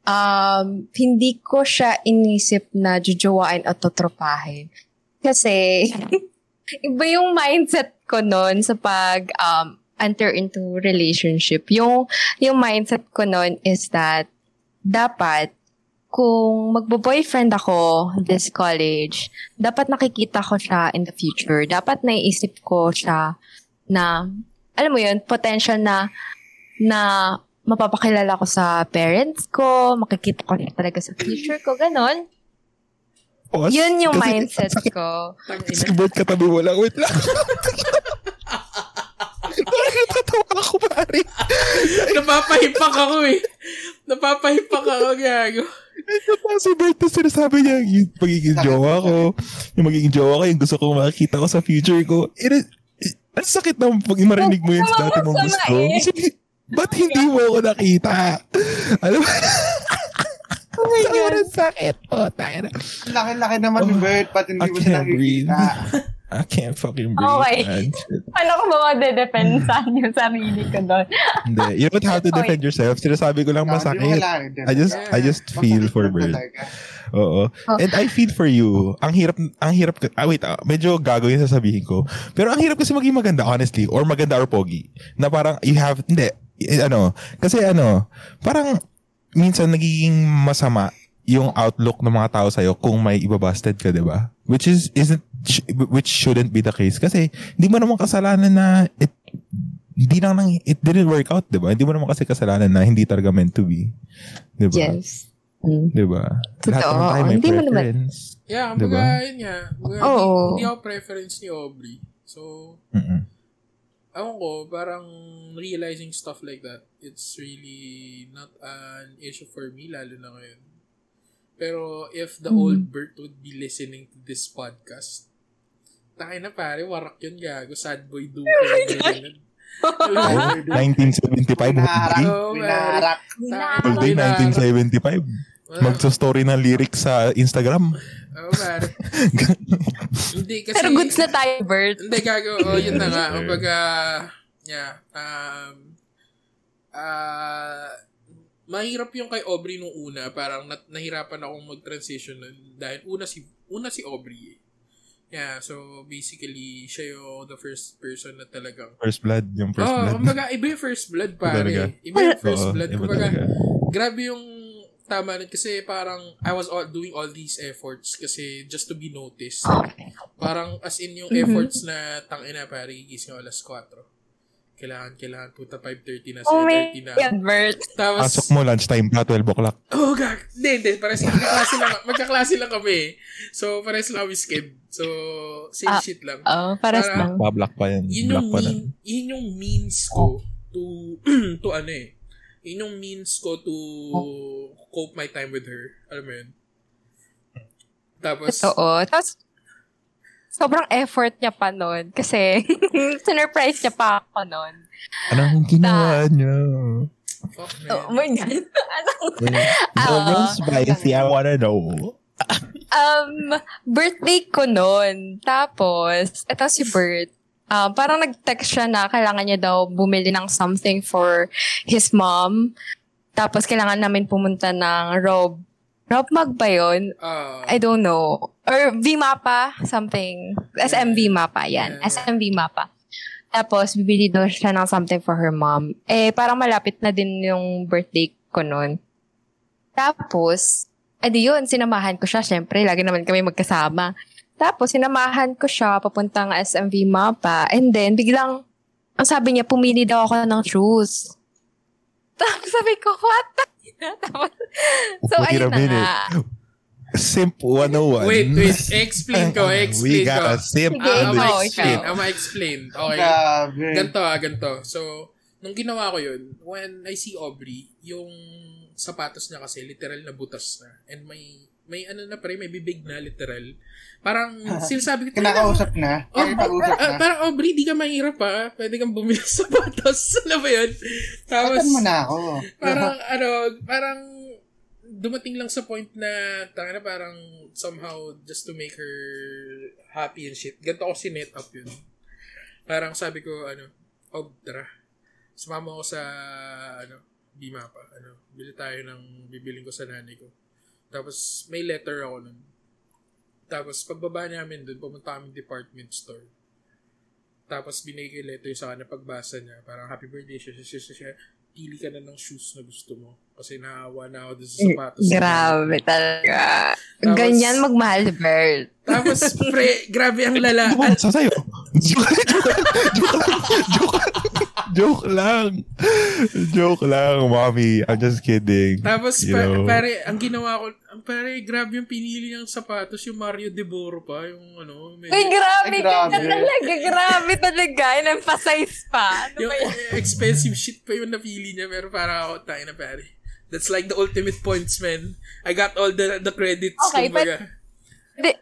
um, hindi ko siya inisip na jujuwain at totropahin. Kasi, iba yung mindset ko noon sa pag, um, enter into relationship. Yung, yung mindset ko noon is that, dapat, kung magbo-boyfriend ako this college, dapat nakikita ko siya in the future. Dapat naiisip ko siya na, alam mo yun, potential na, na mapapakilala ko sa parents ko, makikita ko siya talaga sa future ko, ganon. Pause. Yun yung Kasi- mindset ko. Tang Si ina. Bert katabi mo lang. Wait lang. Bakit tatawa ako, pare? Napapahipak ako eh. Napapahipak ako, gago. Ito pa si Bert na sinasabi niya, yung magiging jowa ko, yung magiging jowa ko, yung gusto ko makikita ko sa future ko. It is, it, ang sakit naman pag marinig mo yun sa dati mong gusto. eh. Ba't hindi mo ako nakita? Alam mo? Oh my God. Ang sakit. Oh, tayo na. Laki-laki naman ni Bert, ba't hindi I mo siya nakikita? I can't fucking breathe, Okay. man. Paano ko ba madedepensan yung sarili ko doon? Hindi. You don't have to defend yourself. Sinasabi ko lang masakit. I just, I just feel for Bird. Oo. Oh. And I feel for you. Ang hirap, ang hirap, ah, wait, ah, medyo gago yung sasabihin ko. Pero ang hirap kasi maging maganda, honestly. Or maganda or pogi. Na parang you have, hindi, eh, ano, kasi ano, parang minsan nagiging masama yung outlook ng mga tao sa'yo kung may ibabasted ka, di ba? Which is, isn't, which shouldn't be the case. Kasi, hindi mo naman kasalanan na it, hindi lang nang, it didn't work out, di ba? Hindi mo naman kasi kasalanan na hindi talaga meant to be. Di ba? Yes. Mm. Di ba? Lahat Totoo. naman tayo may Hindi mo naman- preference. Yeah, Diba? kumbaga, yun nga. Oo. hindi, hindi ako preference ni Aubrey. So, Mm-mm. Ewan ko, parang realizing stuff like that, it's really not an issue for me, lalo na ngayon. Pero if the old Bert would be listening to this podcast, tayo na pare, warak yun gago, sad boy do. ganyan. Oh, 1975, Winaharak. Hoodie. Oh, Winaharak. All day 1975. Magsa-story ng lyrics sa Instagram. Oo, pare. Hindi kasi... Pero goods na tayo, Bert. Hindi, gago. Oh, yun na nga. Kumbaga, yeah. Um, ah, mahirap yung kay Aubrey nung una. Parang nat- nahirapan akong mag-transition nun dahil una si una si Aubrey eh. Yeah, so basically, siya yung the first person na talagang First blood, yung first oh, blood. kumbaga, iba yung first blood, pare. Iba yung first Oo, blood. Kumbaga, grabe yung tama nun kasi parang I was all, doing all these efforts kasi just to be noticed. Parang as in yung efforts na tangina pare, gising alas 4. Kailangan, kailangan, puta 5.30 na, 7.30 Oh my na. God, Bert. Tapos, Pasok mo, lunchtime pa, 12 o'clock. oh gag, hindi, hindi, parang sige, magkaklase lang, magkaklase lang kami. So, parehas lang kami sked. So, same Ah, shit lang. Oh, paras Para- lang. Pa-block pa yan. yun Block yung pa mean, yun yung means ko to to ano eh. Yun yung means ko to cope my time with her. Alam mo yun? Tapos, Totoo. Tapos, sobrang effort niya pa nun. Kasi, sinurprise niya pa ako nun. Anong ginawa niyo? fuck Oh my God. Anong- Ah. spicy, I wanna know. um, birthday ko nun. Tapos, eto si Bert. ah, parang nag-text siya na kailangan niya daw bumili ng something for his mom. Tapos, kailangan namin pumunta ng Rob. Rob Mag ba yun? Ah, I don't know. Or V-Mapa, something. SM V-Mapa, yan. Yeah. SM V-Mapa. Tapos, bibili daw siya ng something for her mom. Eh, parang malapit na din yung birthday ko nun. Tapos, edi yun, sinamahan ko siya. Siyempre, lagi naman kami magkasama. Tapos, sinamahan ko siya papuntang SMV Mapa. And then, biglang, ang sabi niya, pumili daw ako ng shoes. Tapos sabi ko, what the? Tapos, so, Wait a ayun na minute. nga. Simp 101. wait, wait. Explain ko, We explain got ko. a simp Sige, Ah, on the explain. ikaw. I'ma explain. Okay. Grabe. Ganto ah, ganto. So, nung ginawa ko yun, when I see Aubrey, yung sapatos niya kasi literal na butas na. And may, may ano na pre, may bibig na literal. Parang, sinasabi ko, Kinakausap na. Oh, Kinakausap ah, na. parang Aubrey, di ka mahirap pa. Pwede kang bumili ng sapatos. Alam mo yun? Tapos, Patan mo na ako. parang, ano, parang, dumating lang sa point na, tanga na parang, somehow, just to make her happy and shit. Ganito ko sinet up yun. Parang sabi ko, ano, oh, tara. Sumama ko sa, ano, Bima pa. Ano, bili tayo ng bibiling ko sa nanay ko. Tapos, may letter ako nun. Tapos, pagbaba namin dun, pumunta kami department store. Tapos, binigay yung letter sa akin na pagbasa niya. Parang, happy birthday siya. Siya, siya, siya. Pili ka na ng shoes na gusto mo. Kasi naawa na ako dun sa sapatos. Grabe talaga. Tapos- Ganyan magmahal, Bert. Tapos, pre, grabe ang lala. Ba sa sa'yo? Joke, joke, joke. Joke lang. Joke lang. Mommy. I'm just kidding. Tapos, You pa- know? pare, ang ginawa ko, ang pare, grabe yung pinili niyang sapatos, yung Mario De Boro pa, yung ano, medyo, Uy, grabe Ay, grabe. na talaga. Grabe talaga. In-emphasize pa. Ano yung eh, expensive shit pa yung napili niya, pero para ako, tayo na pare. That's like the ultimate points, man. I got all the the credits, Okay, kumbaga. Di,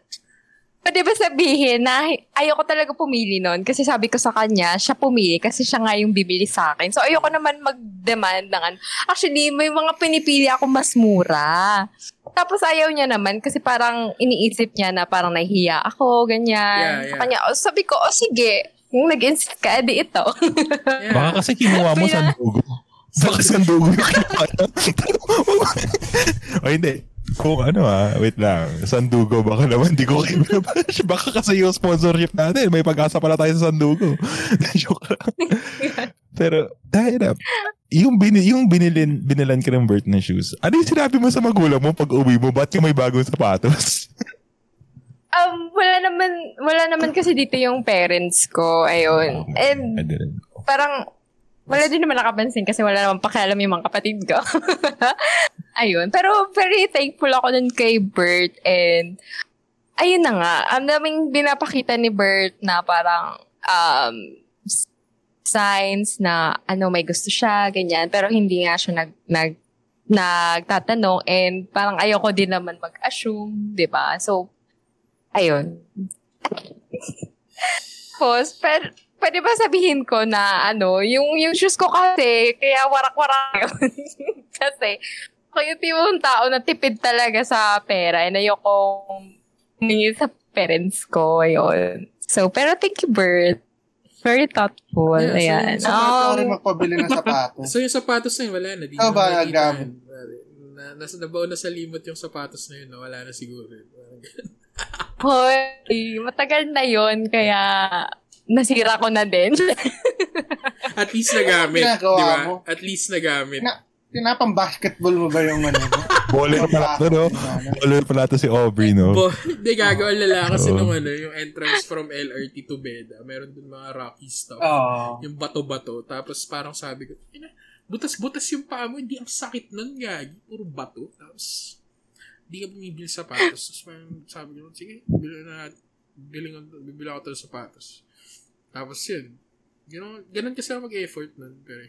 pwede ba sabihin na ayoko talaga pumili nun kasi sabi ko sa kanya, siya pumili kasi siya nga yung bibili sa akin. So ayoko naman mag-demand ng ano. Actually, may mga pinipili ako mas mura. Tapos ayaw niya naman kasi parang iniisip niya na parang nahihiya ako, ganyan. Yeah, yeah. Sa kanya, oh, sabi ko, oh sige, kung nag-insist ka, edi ito. Yeah. Baka kasi kinuha mo Kaya- sandugo. Baka sandugo yung kinuha niya. o hindi. Kung ano ah, wait lang. Sandugo baka naman di ko kinabash. Baka kasi yung sponsorship natin. May pag-asa pala tayo sa sandugo. Joke lang. Pero, dahil na, yung, bini, yung binilin, binilan ka ng Bert na shoes, ano yung sinabi mo sa magulang mo pag uwi mo? Ba't ka may bagong sapatos? um, wala naman, wala naman kasi dito yung parents ko. Ayun. And parang wala din naman nakapansin kasi wala naman pakialam yung mga kapatid ko. ayun. Pero very thankful ako dun kay Bert and ayun na nga. Ang daming binapakita ni Bert na parang um, signs na ano may gusto siya, ganyan. Pero hindi nga siya nag, nag nagtatanong and parang ayoko din naman mag-assume, 'di ba? So ayun. Tapos, pero, pwede ba sabihin ko na, ano, yung, yung shoes ko kasi, kaya warak-warak yun. kasi, ako yung tipong tao na tipid talaga sa pera and ayokong hingin sa parents ko, ayun. So, pero thank you, Bert. Very thoughtful. Yeah, so- Ayan. Mga Um, rin magpabili ng sapatos. So yung sapatos na yun, wala na. Di na ba, pare. Na, nasa nabaw na sa limot yung sapatos na yun, no? wala na siguro. Hoy, matagal na yon kaya nasira ko na din. At least nagamit, di ba? mo. At least nagamit. Na, tinapang basketball mo ba yung ano? Bowler pala to, no? Bowler pala to si Aubrey, no? Bo, hindi gagawin nila kasi Oo. nung ano, yung entrance from LRT to Beda, meron dun mga rocky stuff. Oo. Yung bato-bato. Tapos parang sabi ko, "Ina, butas-butas yung paa mo, hindi ang sakit nun, gagi. Puro bato. Tapos, hindi ka bumibili sa sapatos. Tapos parang sabi ko, sige, bili na natin. Bili, bibili ako ng sapatos. Tapos yun. Ganun, ganun kasi ako mag-effort nun. Pero,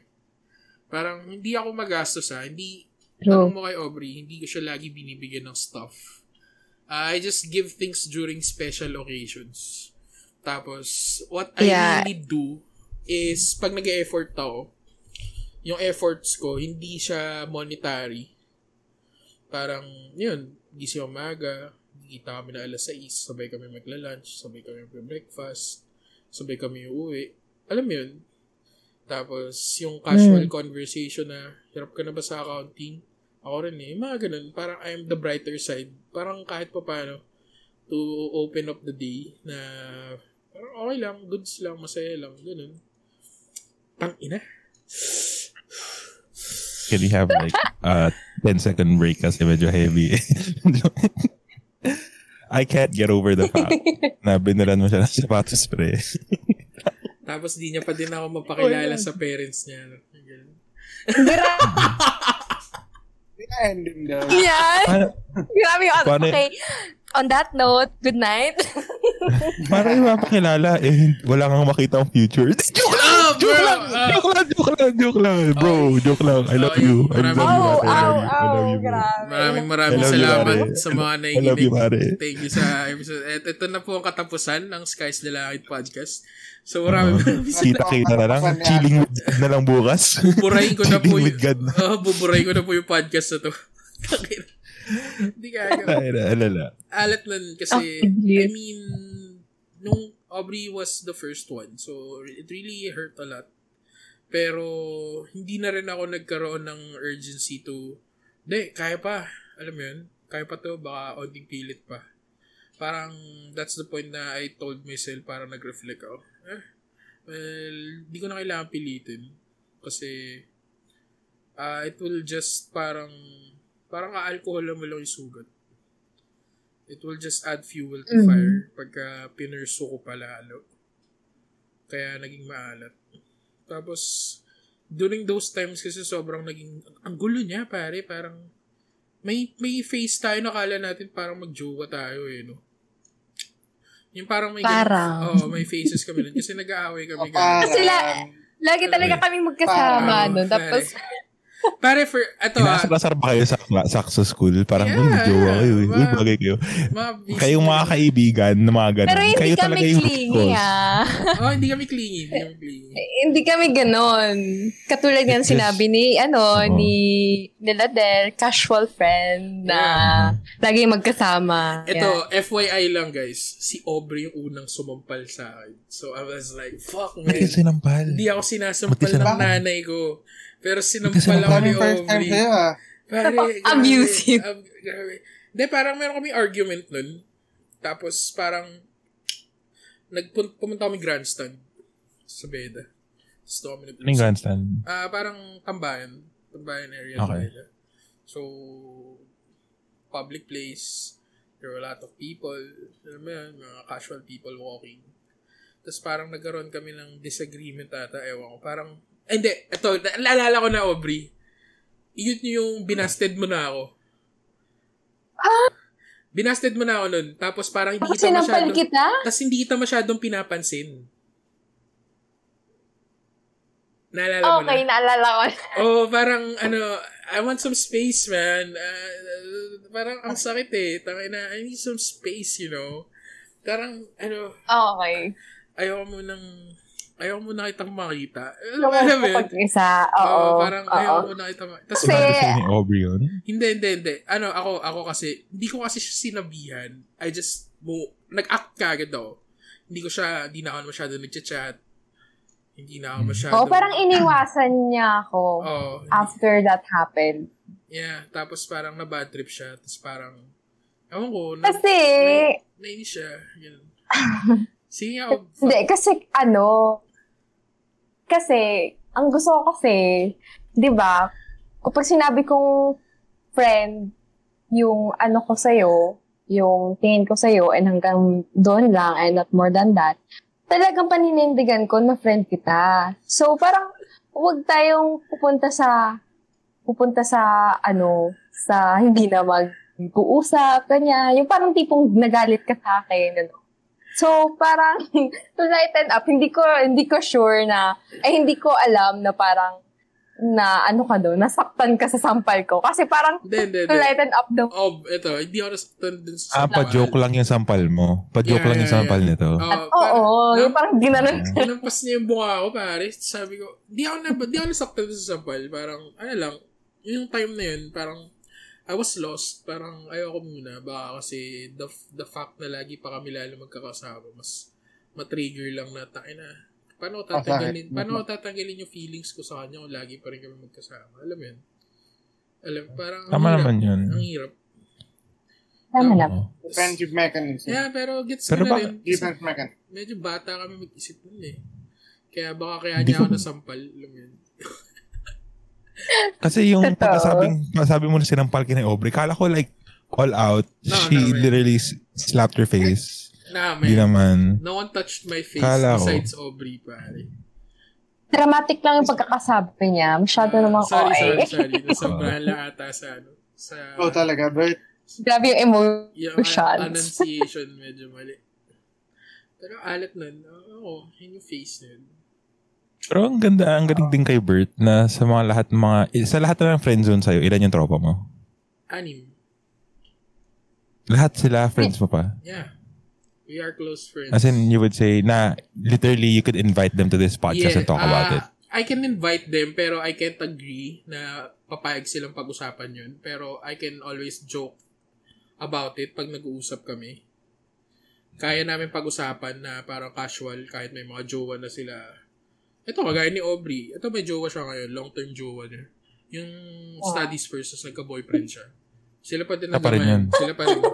parang hindi ako magastos ha. Hindi, tanong mo kay Aubrey, hindi ko siya lagi binibigyan ng stuff. Uh, I just give things during special occasions. Tapos, what I Yeah. really do is, pag nag-effort ako, yung efforts ko, hindi siya monetary. Parang, yun, gising umaga, kita kami na alas 6, sabay kami magla-lunch, sabay kami mag-breakfast, sabay kami uuwi. Alam mo yun? Tapos, yung casual conversation na, hirap ka na ba sa accounting? Ako rin eh. Mga ganun. Parang I'm the brighter side. Parang kahit pa paano to open up the day na parang okay lang, goods lang, masaya lang, ganun. Tang ina. Can we have like a 10 second break kasi medyo heavy. I can't get over the fact na binilan mo siya ng sapatos pre. Tapos di niya pa din ako mapakilala sa parents niya. Na ending daw. Yan. Grabe yung Okay. On that note, good night. paano yung mapakilala eh wala kang makita ang future? Joke lang! Ah, bro! Joke lang! Ah. Joke lang! Joke lang! Joke lang! Bro, joke lang. I love you. I love you. oh, you. I love you. grabe. Maraming I maraming you, salamat sa mga I love you, pare. Thank you sa episode. Et, ito na po ang katapusan ng Skies the Langit podcast. So maraming maraming Kita-kita na lang. Chilling with God na lang bukas. Buburahin ko na po Chilling yung, with God na. oh, buburahin ko na po yung podcast na to. Hindi gagawin. Ay, na- alala. Alat nun kasi, Oh, I mean, nung Aubrey was the first one, so it really hurt a lot. Pero, hindi na rin ako nagkaroon ng urgency to, hindi, kaya pa. Alam mo yun? Kaya pa to, baka onting pilit pa. Parang, that's the point na I told myself, parang nag-reflect ako. Eh, well, di ko na kailangan pilitin. Kasi, ah it will just parang, parang alcohol mo lang yung sugat. It will just add fuel to Mhm. fire pagka pinurso ko palalo. Kaya naging maalat. Tapos, during those times kasi sobrang naging, ang gulo niya pare, parang, may may face tayo na kala natin parang magjowa tayo eh, no? Yung parang may Parang. Oo, may faces kami nun. Kasi nag-aaway kami. Parang, Kasi la- Lagi talaga kaming magkasama Parang, nun. Tapos, Pare, for, ito ah, Inasar-asar ba kayo sa, sa, sa school? Parang, Yeah. uy, jowa kayo. Uy, bagay kayo. mga busy- Kayong mga kaibigan na mga ganun. Pero hindi kayo kami talaga yung clingy, ah. Oh, hindi kami clingy. Hindi kami clingy. Hindi kami ganon. Katulad just- sinabi ni, ano, Oo. ni nila Del, casual friend na laging magkasama. Ito, FYI lang guys, si Aubrey yung unang sumampal sa akin. So I was like, fuck man. Sinampal? Hindi ako sinasampal ng nanay ko. Pero sinampal ako ni Parang first time Aubrey. sa'yo ah. Pare. Abusive. Hindi, parang meron kami argument nun. Tapos parang nagpun- pumunta kami grandstand sa Beda. Doon kami nag- Ano yung grandstand? Ah, parang tambayan. Tambayan area Okay. sa Beda. So, public place. There were a lot of people. Alam mo yun, mga casual people walking. Tapos parang nagkaroon kami ng disagreement ata. Ewan ko. Parang, hindi. Ito, naalala ko na, Aubrey. Yun yung binasted mo na ako. Binasted mo na ako nun. Tapos parang hindi kita masyadong... kita? Tapos hindi kita masyadong pinapansin. Naalala mo na? Okay, naalala ko. Oh, parang ano, I want some space, man. Uh, parang ang sakit eh. Tangay na, I need some space, you know. Parang, ano, Okay. ayaw mo nang, ayaw mo na kitang makita. Alam mo, alam mo yun? isa, oo. Oo, parang oo. ayaw mo na kitang makita. Tapos, Kasi- ni Aubrey yun? hindi, hindi, hindi. Ano, ako, ako kasi, hindi ko kasi siya sinabihan. I just, mo, nag-act ka agad ako. Hindi ko siya, hindi na ako masyado nag-chat. Hindi na ako masyado. Oo, parang iniwasan niya ako Oo, after that happened. Yeah, tapos parang na bad trip siya. Tapos parang, ewan ko, na, Kasi, na, nainis siya. Ganun. Sige nga, oh, hindi, kasi ano, kasi, ang gusto ko kasi, di ba, kapag sinabi kong friend, yung ano ko sa'yo, yung tingin ko sa'yo, and hanggang doon lang, and not more than that, talagang paninindigan ko na friend kita. So, parang, huwag tayong pupunta sa, pupunta sa, ano, sa hindi na mag-uusap, kanya. Yung parang tipong nagalit ka sa akin, ano. So, parang, to lighten up, hindi ko, hindi ko sure na, ay hindi ko alam na parang, na ano ka doon, nasaktan ka sa sampal ko. Kasi parang, Hindi, hindi, to hindi. lighten up the Oh, ito, hindi ako nasaktan dun sa Ah, pa-joke lang yung sampal mo. Pa-joke Yeah, lang yung yeah, sampal yeah. nito. Oo, Oo, parang- yung parang ginanon ka. Tinampas niya yung bunga ko, pare. Sabi ko, di ako na, di ako nasaktan sa sampal. Parang, ano lang, yung time na yun, parang, I was lost. Parang, ayoko muna. Baka kasi, the, the fact na lagi pa kami lalo magkakasama, mas, matrigger lang na, tayo na, paano ko tatanggalin, Masakit. paano ko tatanggalin yung feelings ko sa kanya kung lagi pa rin kami magkasama. Alam mo yun? Alam, parang, ang Tama hirap. naman yun. Ang hirap. Tama. Oo. Defensive mechanism. Yeah, pero gets Pero ko na rin. Defense mechanism. Medyo bata kami mag-isip nun eh. Kaya baka kaya niya ako ko- nasampal. Alam mo yun. Kasi yung Totoo. pagkasabing, sabi mo na sinampal kina Aubrey, kala ko like, all out, No, she no, literally slapped her face. Nah, man. naman. No one touched my face Kala ko. besides Aubrey, pare. Dramatic lang yung pagkakasabi niya. Masyado namang sorry, OA. sorry, sorry. Nasobrahan lang ata sa ano. Sa, Oh, talaga, Bert. Grabe yung emo- yung emotions. an- annunciation medyo mali. Pero alat nun, oo, yun yung face nun. Pero ang ganda, ang galing din kay Bert na sa mga lahat ng mga, sa lahat ng friendzone sa'yo, ilan yung tropa mo? Anim. Lahat sila friends mo pa. Yeah. We are close friends. As in, you would say na literally you could invite them to this podcast and talk about ah, it. I can invite them pero I can't agree na papayag silang pag-usapan yun. Pero I can always joke about it pag nag-uusap kami. Kaya namin pag-usapan na parang casual kahit may mga jowa na sila. Ito, kagaya ni Aubrey. Ito may jowa siya ngayon. Long-term jowa niya. Yung studies first, tapos nagka-boyfriend siya. Sila pa din rin naman. yan. Sila pa rin.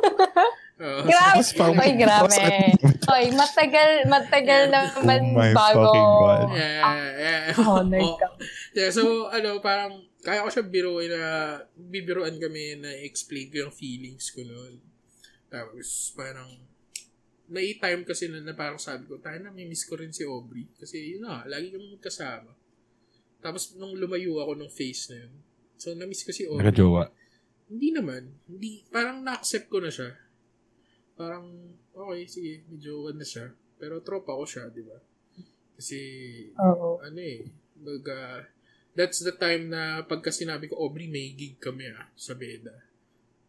Oo. Grabe. Oy, grabe. Oy, matagal, matagal naman Oh my bago. fucking God. Yeah, yeah. Oh my. God. Yeah, so, ano, parang, kaya ko siya biruin na, bibiruan kami na explain ko yung feelings ko noon. Tapos, parang, nai-time kasi na, na parang sabi ko, tayo na, miss ko rin si Aubrey. Kasi, yun na, lagi kami magkasama. Tapos, nung lumayo ako nung face na yun, so, na-miss ko si Aubrey. Nakajowa. Hindi naman. Hindi, parang na-accept ko na siya. Parang, okay, sige, medyo ano na siya. Pero tropa ko siya, di ba? Kasi, Oo. ano eh, baga, that's the time na pagka sinabi ko, Aubrey, may gig kami ah, sa Beda.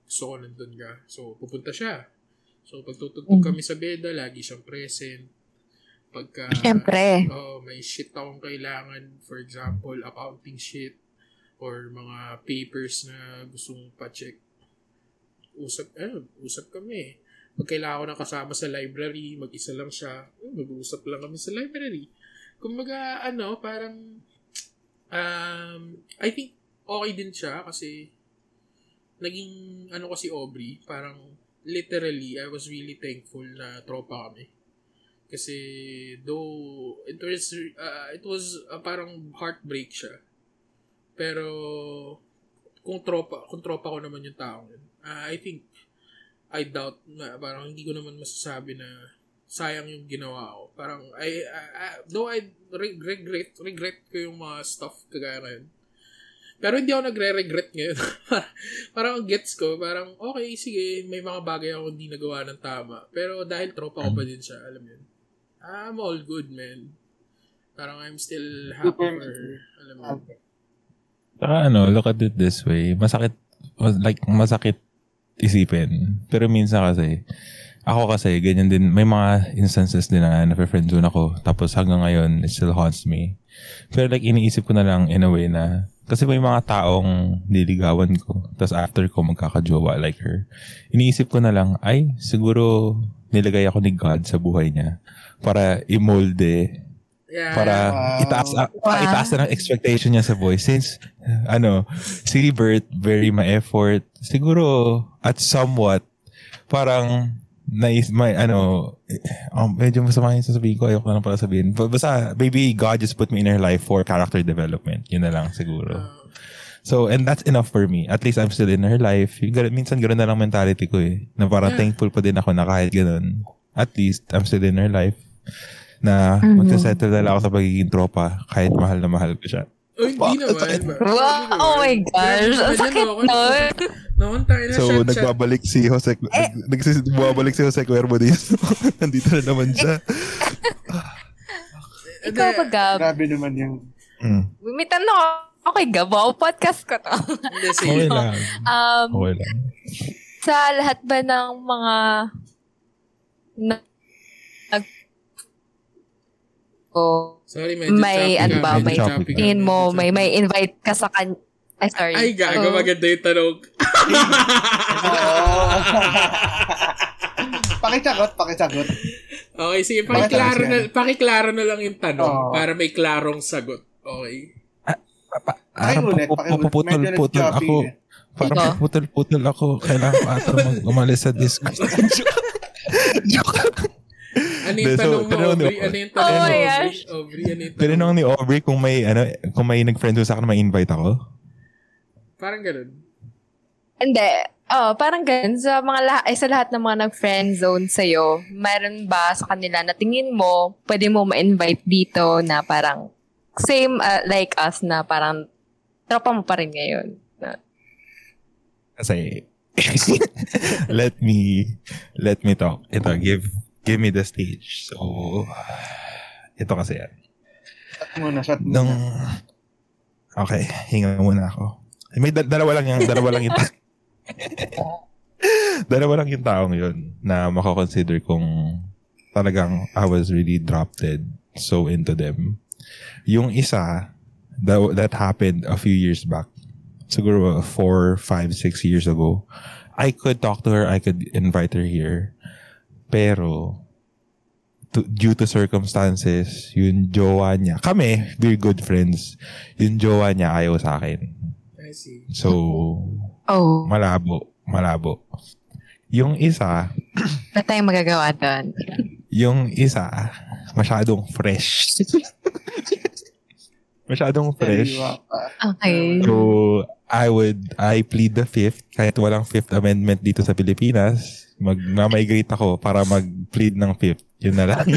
Gusto ko nandun ka. So, pupunta siya. So, pagtutugtog Mm. kami sa Beda, lagi siyang present. Pagka, Siyempre. oh, may shit akong kailangan, for example, accounting shit, or mga papers na gustong pa-check. Usap, eh, usap kami. Pag kailangan ko ng kasama sa library, mag-isa lang siya, eh, mag-uusap lang kami sa library. Kumbaga, ano, parang, um, I think, okay din siya kasi, naging, ano kasi Aubrey, parang, literally, I was really thankful na tropa kami. Kasi, though, it was, uh, it was uh, parang heartbreak siya. Pero, kung tropa, kung tropa ko naman yung taong yun, uh, I think, I doubt na parang hindi ko naman masasabi na sayang yung ginawa ko. Parang, I, I, I- though I re- regret, regret ko yung mga stuff kagaya ngayon. Pero hindi ako nagre-regret ngayon. parang ang gets ko, parang okay, sige, may mga bagay ako hindi nagawa ng tama. Pero dahil tropa ko pa din siya, alam mo yun. I'm all good, man. Parang I'm still happy for, alam mo yun. Saka ano, look at it this way. Masakit, like, masakit isipin. Pero minsan kasi, ako kasi, ganyan din, may mga instances din na na-friendzone ako. Tapos hanggang ngayon, it still haunts me. Pero like, iniisip ko na lang in a way na, kasi may mga taong niligawan ko. Tapos after ko magkakajowa like her. Iniisip ko na lang, ay, siguro nilagay ako ni God sa buhay niya para imolde Yeah. para Wow. itaas ah, para Wow. itaas na ng expectation niya sa voice since ano si Bert very ma-effort siguro at somewhat parang nais may ano eh, um, medyo masama yung sasabihin ko ayoko na lang pala sabihin B- basta maybe God just put me in her life for character development yun na lang siguro so and that's enough for me at least I'm still in her life Yung ganun- minsan ganoon na lang mentality ko eh na parang Yeah. thankful pa din ako na kahit ganun at least I'm still in her life na Mhm. magsasettle na lang ako sa pagiging tropa kahit mahal na mahal ko siya. oh, hindi naman. Wow, oh my gosh. Ang sakit nun. Noon tayo na So, nagbabalik si Jose, Eh. nag, nagsis- bumabalik si Jose Cuervo dito. Nandito na naman siya. Hindi, Ikaw ba, Gab? Grabe naman yung... Mm. May tanong ako. Okay, Gab. Wow, podcast ko to. Okay lang. Um, Okay lang. sa lahat ba ng mga na, nag, oh, Sorry, medyo may ano ba, may tingin mo, may may invite ka sa kan ay sorry. Ay, gago, Oh. maganda yung tanong. pakisagot, pakisagot. okay, sige, pakiklaro na, kasi? pakiklaro na lang yung tanong Oo. para may klarong sagot. Okay. Pupu- pakiulit. Medyo puputol-putol ako. eh. Parang puputol-putol ako. Kailangan ko ata mag- umalis sa Discord. Joke. Ano yung tanong mo, Aubrey? Ano yung tanong Oh mo, Aubrey? ano yung tanong Tinanong ni Aubrey kung may, ano, kung may nag-friend sa akin na may invite ako. Parang ganun. Hindi. Oh, parang ganun. Sa mga lahat, ay sa lahat ng mga nag-friend zone sa'yo, meron ba sa kanila na tingin mo, pwede mo ma-invite dito na parang same uh, like us na parang tropa mo pa rin ngayon. Na, Kasi, let me, let me talk. Ito, give, give me the stage. So, ito kasi yan. Shot muna, shot muna. Nung, okay, hinga muna ako. May da- dalawa lang yung, dalawa lang yung, dalawa lang yung taong yun na makakonsider kung talagang I was really dropped dead so into them. Yung isa, that, that happened a few years back. Siguro four, five, six years ago. I could talk to her, I could invite her here. Pero, to, due to circumstances, yung jowa niya, kami, we're good friends. Yung jowa niya ayaw sa akin. I see. So, oh, malabo, malabo. Yung isa, na tayong magagawa doon. yung isa, masyadong fresh. masyadong fresh. Okay. So, I would, I plead the fifth, kahit walang fifth amendment dito sa Pilipinas, mag-migrate ako para mag-plead ng fifth. Yun na lang.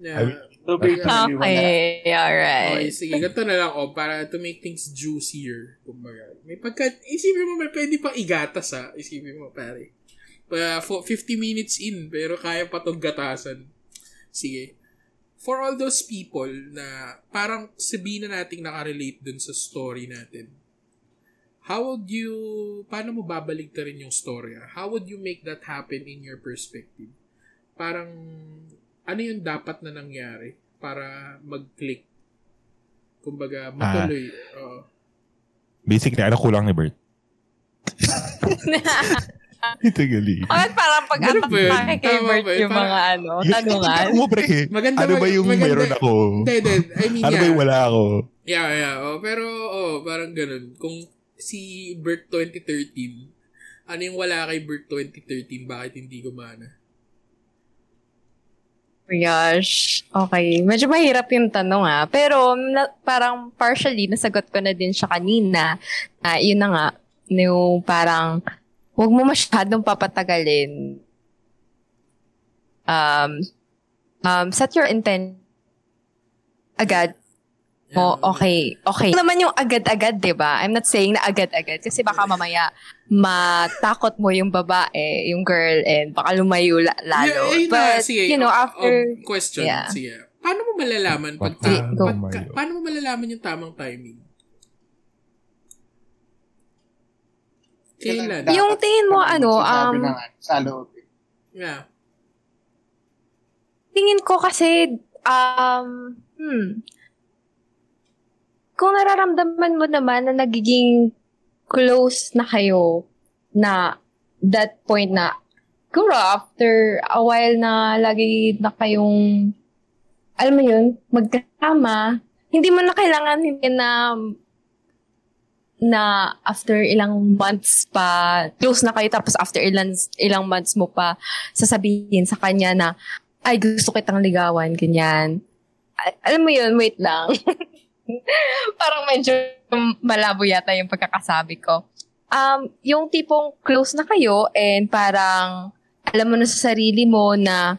Yeah. Tubig na sariwa na. Okay, Okay, alright. sige. Ganito na lang, oh, para to make things juicier. Kumbaga. May pagka, isipin mo, may pwede pang igatas, ha? Isipin mo, pare. Pa, fo- 50 minutes in, pero kaya pa tong gatasan. Sige. for all those people na parang sabihin na nating nakarelate dun sa story natin, how would you, paano mo babalik rin yung story? How would you make that happen in your perspective? Parang, ano yung dapat na nangyari para mag-click? Kumbaga, matuloy. Oo. Basically, ano kulang ni Bert? Ito gali. Bakit parang pag Ganun ba yun? kay Bert ba yun? yung mga ano, tanungan? mo, pre. Maganda ano ba- ba yung maganda- meron ako? Hindi, hindi. I mean, Ano yeah. ba yung wala ako? Yeah, yeah. Oh, pero, oh, parang ganun. Kung si Bert 2013, ano yung wala kay Bert 2013, bakit hindi gumana? Gosh. Okay. Medyo mahirap yung tanong ah. Pero na, parang partially nasagot ko na din siya kanina. Ah, yun na nga. Yung parang huwag mo masyadong papatagalin. Um, um, set your intent agad. Oh, okay. Okay. Naman yung agad-agad, 'di ba? I'm not saying na agad-agad kasi baka mamaya matakot mo yung babae, yung girl and baka lumayo la- lalo. Yeah, na, But sige. you know, Oh, after oh, question, yeah. sige. Paano mo malalaman pag, Sige, go. pagka- paano mo malalaman yung tamang timing? Kailan? Dapat Yung tingin mo, ano, um, na sa loob. Yeah. tingin ko kasi um hmm kung nararamdaman mo naman na nagiging close na kayo na that point na siguro after a while na lagi na kayong alam mo yun, magkasama, hindi mo na kailangan hindi na na after ilang months pa, close na kayo, tapos after ilang, ilang months mo pa sasabihin sa kanya na, ay, gusto kitang ligawan, ganyan. Al- alam mo yun, wait lang. Parang medyo malabo yata yung pagkakasabi ko. Um, yung tipong close na kayo and parang alam mo na sa sarili mo na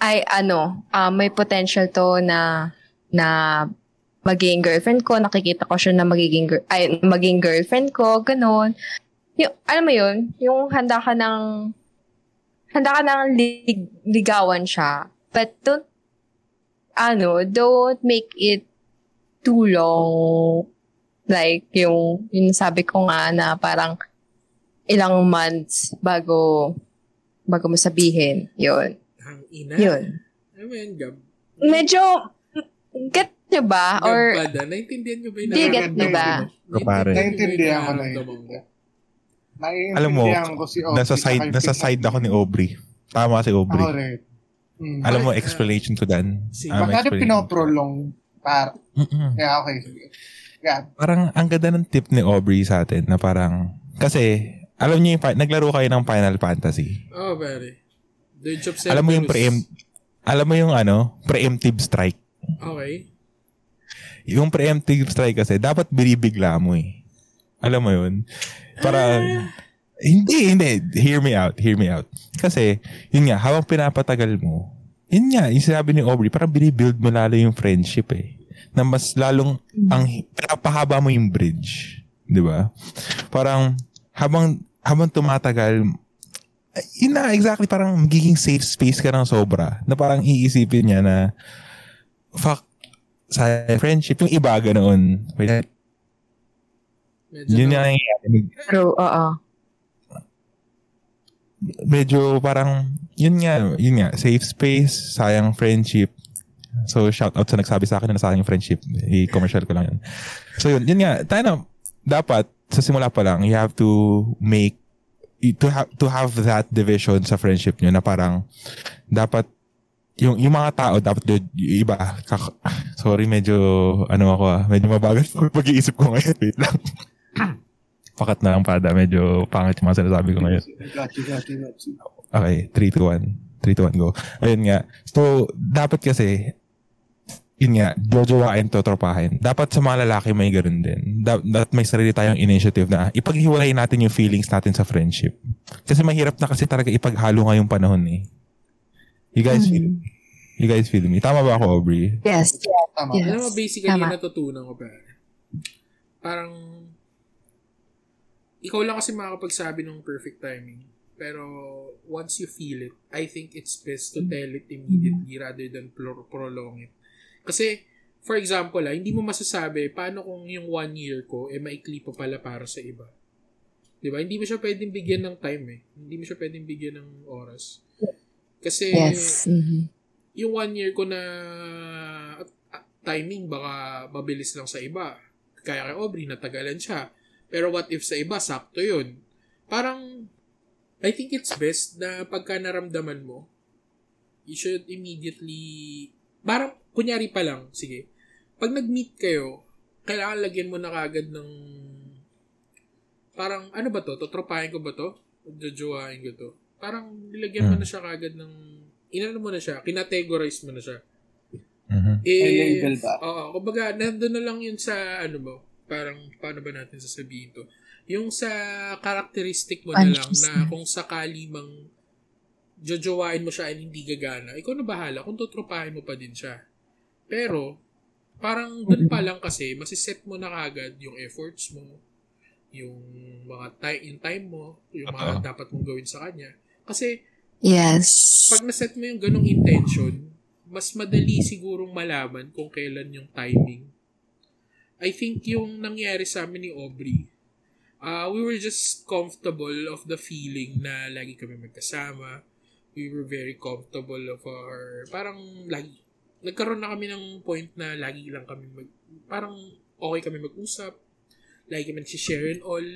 ay ano, ah, may potential to na na maging girlfriend ko, nakikita ko siya na magiging ay maging girlfriend ko, ganun. Yung alam mo yun, yung handa ka ng handa ka ng lig- ligawan siya. But don't ano, don't make it too long. Like, yung, yung sabi ko nga na parang ilang months bago bago mo sabihin. Yun. Ang ina. Yun. Ba yun, Gab? Medyo, get nyo ba? Gab Or, pa da. Naintindihan nyo ba yung Di, get nyo ba? mo? Kapare. Naiintindihan ko, naiintindihan. mo? Alam mo, ko si Oki, nasa side, nasa side ako ni Aubrey. Tama si Ako Aubrey. rin. Mm. Alam mo, Bakit? explanation ko dan. Si- Um, na explanation. pinoprolong. Para, Mm-mm. yeah, okay. sige. Yeah. Parang ang ganda ng tip ni Aubrey sa atin na parang, kasi, alam niyo yung, fi- naglaro kayo ng Final Fantasy. Oh, pare. Dirge of Alam mo yung preempt, alam mo yung ano, preemptive strike. Okay. Yung preemptive strike kasi, dapat binibigla mo eh. Alam mo yun? Para, hindi, hindi. Hear me out, hear me out. Kasi, yun nga, habang pinapatagal mo, yun nga, yung sinabi ni Aubrey, parang binibuild mo lalo yung friendship eh. Na mas lalong, ang, pinapahaba mo yung bridge. Di ba? Parang, habang, habang tumatagal, yun na, exactly, parang magiging safe space ka ng sobra. Na parang iisipin niya na, fuck, sa friendship, yung iba ganoon. Wait, Medyo yun na- nangyayari. true, oo. Medyo parang, yun nga, yun nga, safe space, sayang friendship. So, shout out sa nagsabi sa akin na sayang friendship. I-commercial ko lang yun. So, yun, yun nga, tayo na, dapat, sa simula pa lang, you have to make, to have, to have that division sa friendship nyo na parang, dapat, yung, yung mga tao, dapat yung iba, kak- sorry, medyo, ano ako ah, medyo mabagal yung pag-iisip ko ngayon. Wait lang. Pakat na lang pada, medyo pangit yung mga sinasabi ko ngayon. Got you, got you, got you. Okay, 3 to 1. 3 to 1 go. Ayun nga. So, dapat kasi, yun nga, jojowain to tropahin. Dapat sa mga lalaki may ganun din. Da- dapat may sarili tayong initiative na ipaghiwalay natin yung feelings natin sa friendship. Kasi mahirap na kasi talaga ipaghalo ngayong panahon eh. You guys feel You guys feel me? Tama ba ako, Aubrey? Yes. Tama. Yes. Alam mo, basically, Tama. natutunan ko pa. Parang, ikaw lang kasi makakapagsabi ng perfect timing. Pero once you feel it, I think it's best to tell it immediately rather than pro- prolong it. Kasi, for example, ah, hindi mo masasabi paano kung yung one year ko, eh maikli pa pala para sa iba. Di ba? Hindi mo siya pwedeng bigyan ng time eh. Hindi mo siya pwedeng bigyan ng oras. Kasi, Yes. mhm. yung one year ko na timing baka mabilis lang sa iba. Kaya kay Aubrey, natagalan siya. Pero what if sa iba, sakto yun. Parang, I think it's best na pagka naramdaman mo, you should immediately, parang, kunyari pa lang, sige, pag nag-meet kayo, kailangan lagyan mo na kagad ng, parang, ano ba to? Totropahin ko ba to? Jojowain ko to? Parang, nilagyan mo Hmm. na siya kagad ng, inano mo na siya, kinategorize mo na siya. Mhm. Eh, label ba? Oo, kumbaga, nandun na lang yun sa, ano mo, parang, paano ba natin sasabihin to? Yung sa characteristic mo na lang, na na. kung sakali mang jojowain mo siya at hindi gagana, ikaw na bahala kung tutropahin mo pa din siya. Pero, parang dun pa lang kasi, masiset mo na kagad yung efforts mo, yung mga time, yung time mo, yung mga Totoo. dapat mong gawin sa kanya. Kasi, Yes. pag naset mo yung ganong intention, mas madali sigurong malaman kung kailan yung timing. I think yung nangyari sa amin ni Aubrey, uh, we were just comfortable of the feeling na lagi kami magkasama. We were very comfortable of our, parang lagi, nagkaroon na kami ng point na lagi lang kami mag, parang okay kami mag-usap, lagi kami nagsishare and all,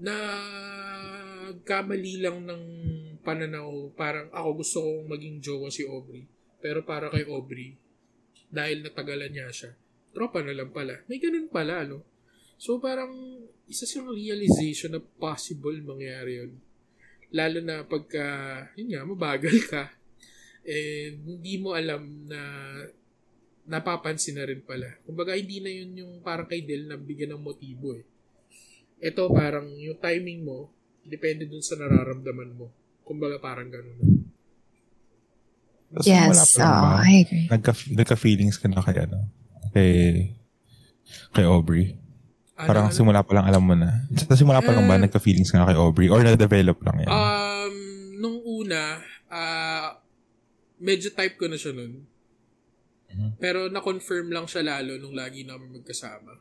na kamali lang ng pananaw, parang ako gusto kong maging jowa si Aubrey. Pero para kay Aubrey, dahil natagalan niya siya, tropa na lang pala. May ganun pala, no? So parang isa siyang realization na possible mangyari yun. Lalo na pagka, yun nga, mabagal ka. And hindi mo alam na napapansin na rin pala. Kumbaga, hindi na yun yung parang kay Del na bigyan ng motibo eh. Ito parang yung timing mo, depende dun sa nararamdaman mo. Kumbaga parang ganun na. Tapos Yes. Oo, ba? I agree. Nagka, nagka-feelings ka na kay ano? Kay, kay Aubrey? Parang Ano- simula pa lang alam mo na. Sa simula pa lang ba Eh, nagka-feelings ka na kay Aubrey? Or na-develop lang yan? Um, nung una, ah, medyo type ko na siya nun. Mhm. Pero na-confirm lang siya lalo nung lagi namin magkasama.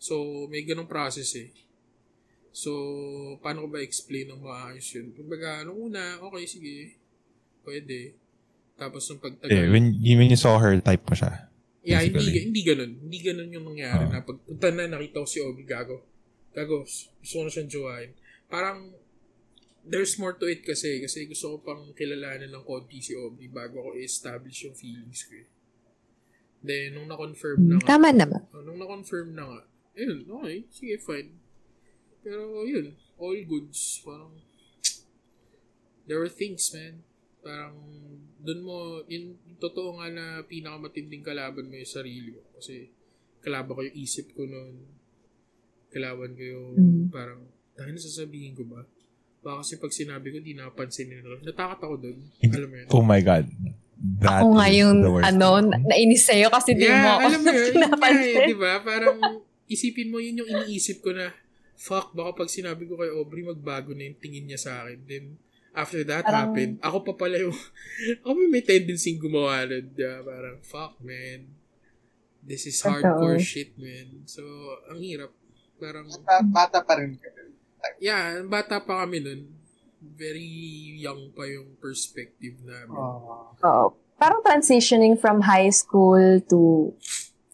So, may ganong process eh. So, paano ko ba explain ng maayos yun? Kumbaga, nung una, okay, sige. Pwede. Tapos nung eh, pagtagal, when, when you saw her, type mo siya. Yeah, hindi, Basically. hindi ganun. Hindi ganun yung nangyari Oo. na pagpunta na nakita ko si Obi Gago. Gago, gusto ko na siyang jowain. Parang, there's more to it kasi. Kasi gusto ko pang kilalanin ng konti si Obi bago ko i-establish yung feelings ko eh. Then, nung na-confirm na nga, Tama naman. oh, nung na-confirm na nga, ayun, okay, sige, fine. Pero, yun, all goods. Parang, there were things, man. Parang, dun mo, yun, totoo nga na pinakamatinding kalaban mo yung sarili mo. Kasi, kalaban ko yung isip ko noon. Kalaban ko yung, Mm. parang, dahil nasasabihin ko ba? Baka kasi pag sinabi ko, di napansin nila. Natakot ako dun. Hindi- Alam mo yun? Oh my God. That Ako nga yung, ano, na- nainis sa'yo kasi di mo ako alam mo yun, yun nga eh, pinapansin. di ba? Parang, isipin mo, yun yung iniisip ko na, fuck, baka pag sinabi ko kay Aubrey, magbago na yung tingin niya sa akin. Then, after that Parang- happened, ako pa pala yung, ako may tendency gumawa nun. ba? Parang, fuck, man. This is hardcore shit, man. So, ang hirap. Parang, Bata, bata pa rin ka. Yeah, bata pa kami nun. Very young pa yung perspective namin. Oh. Oo. Parang transitioning from high school to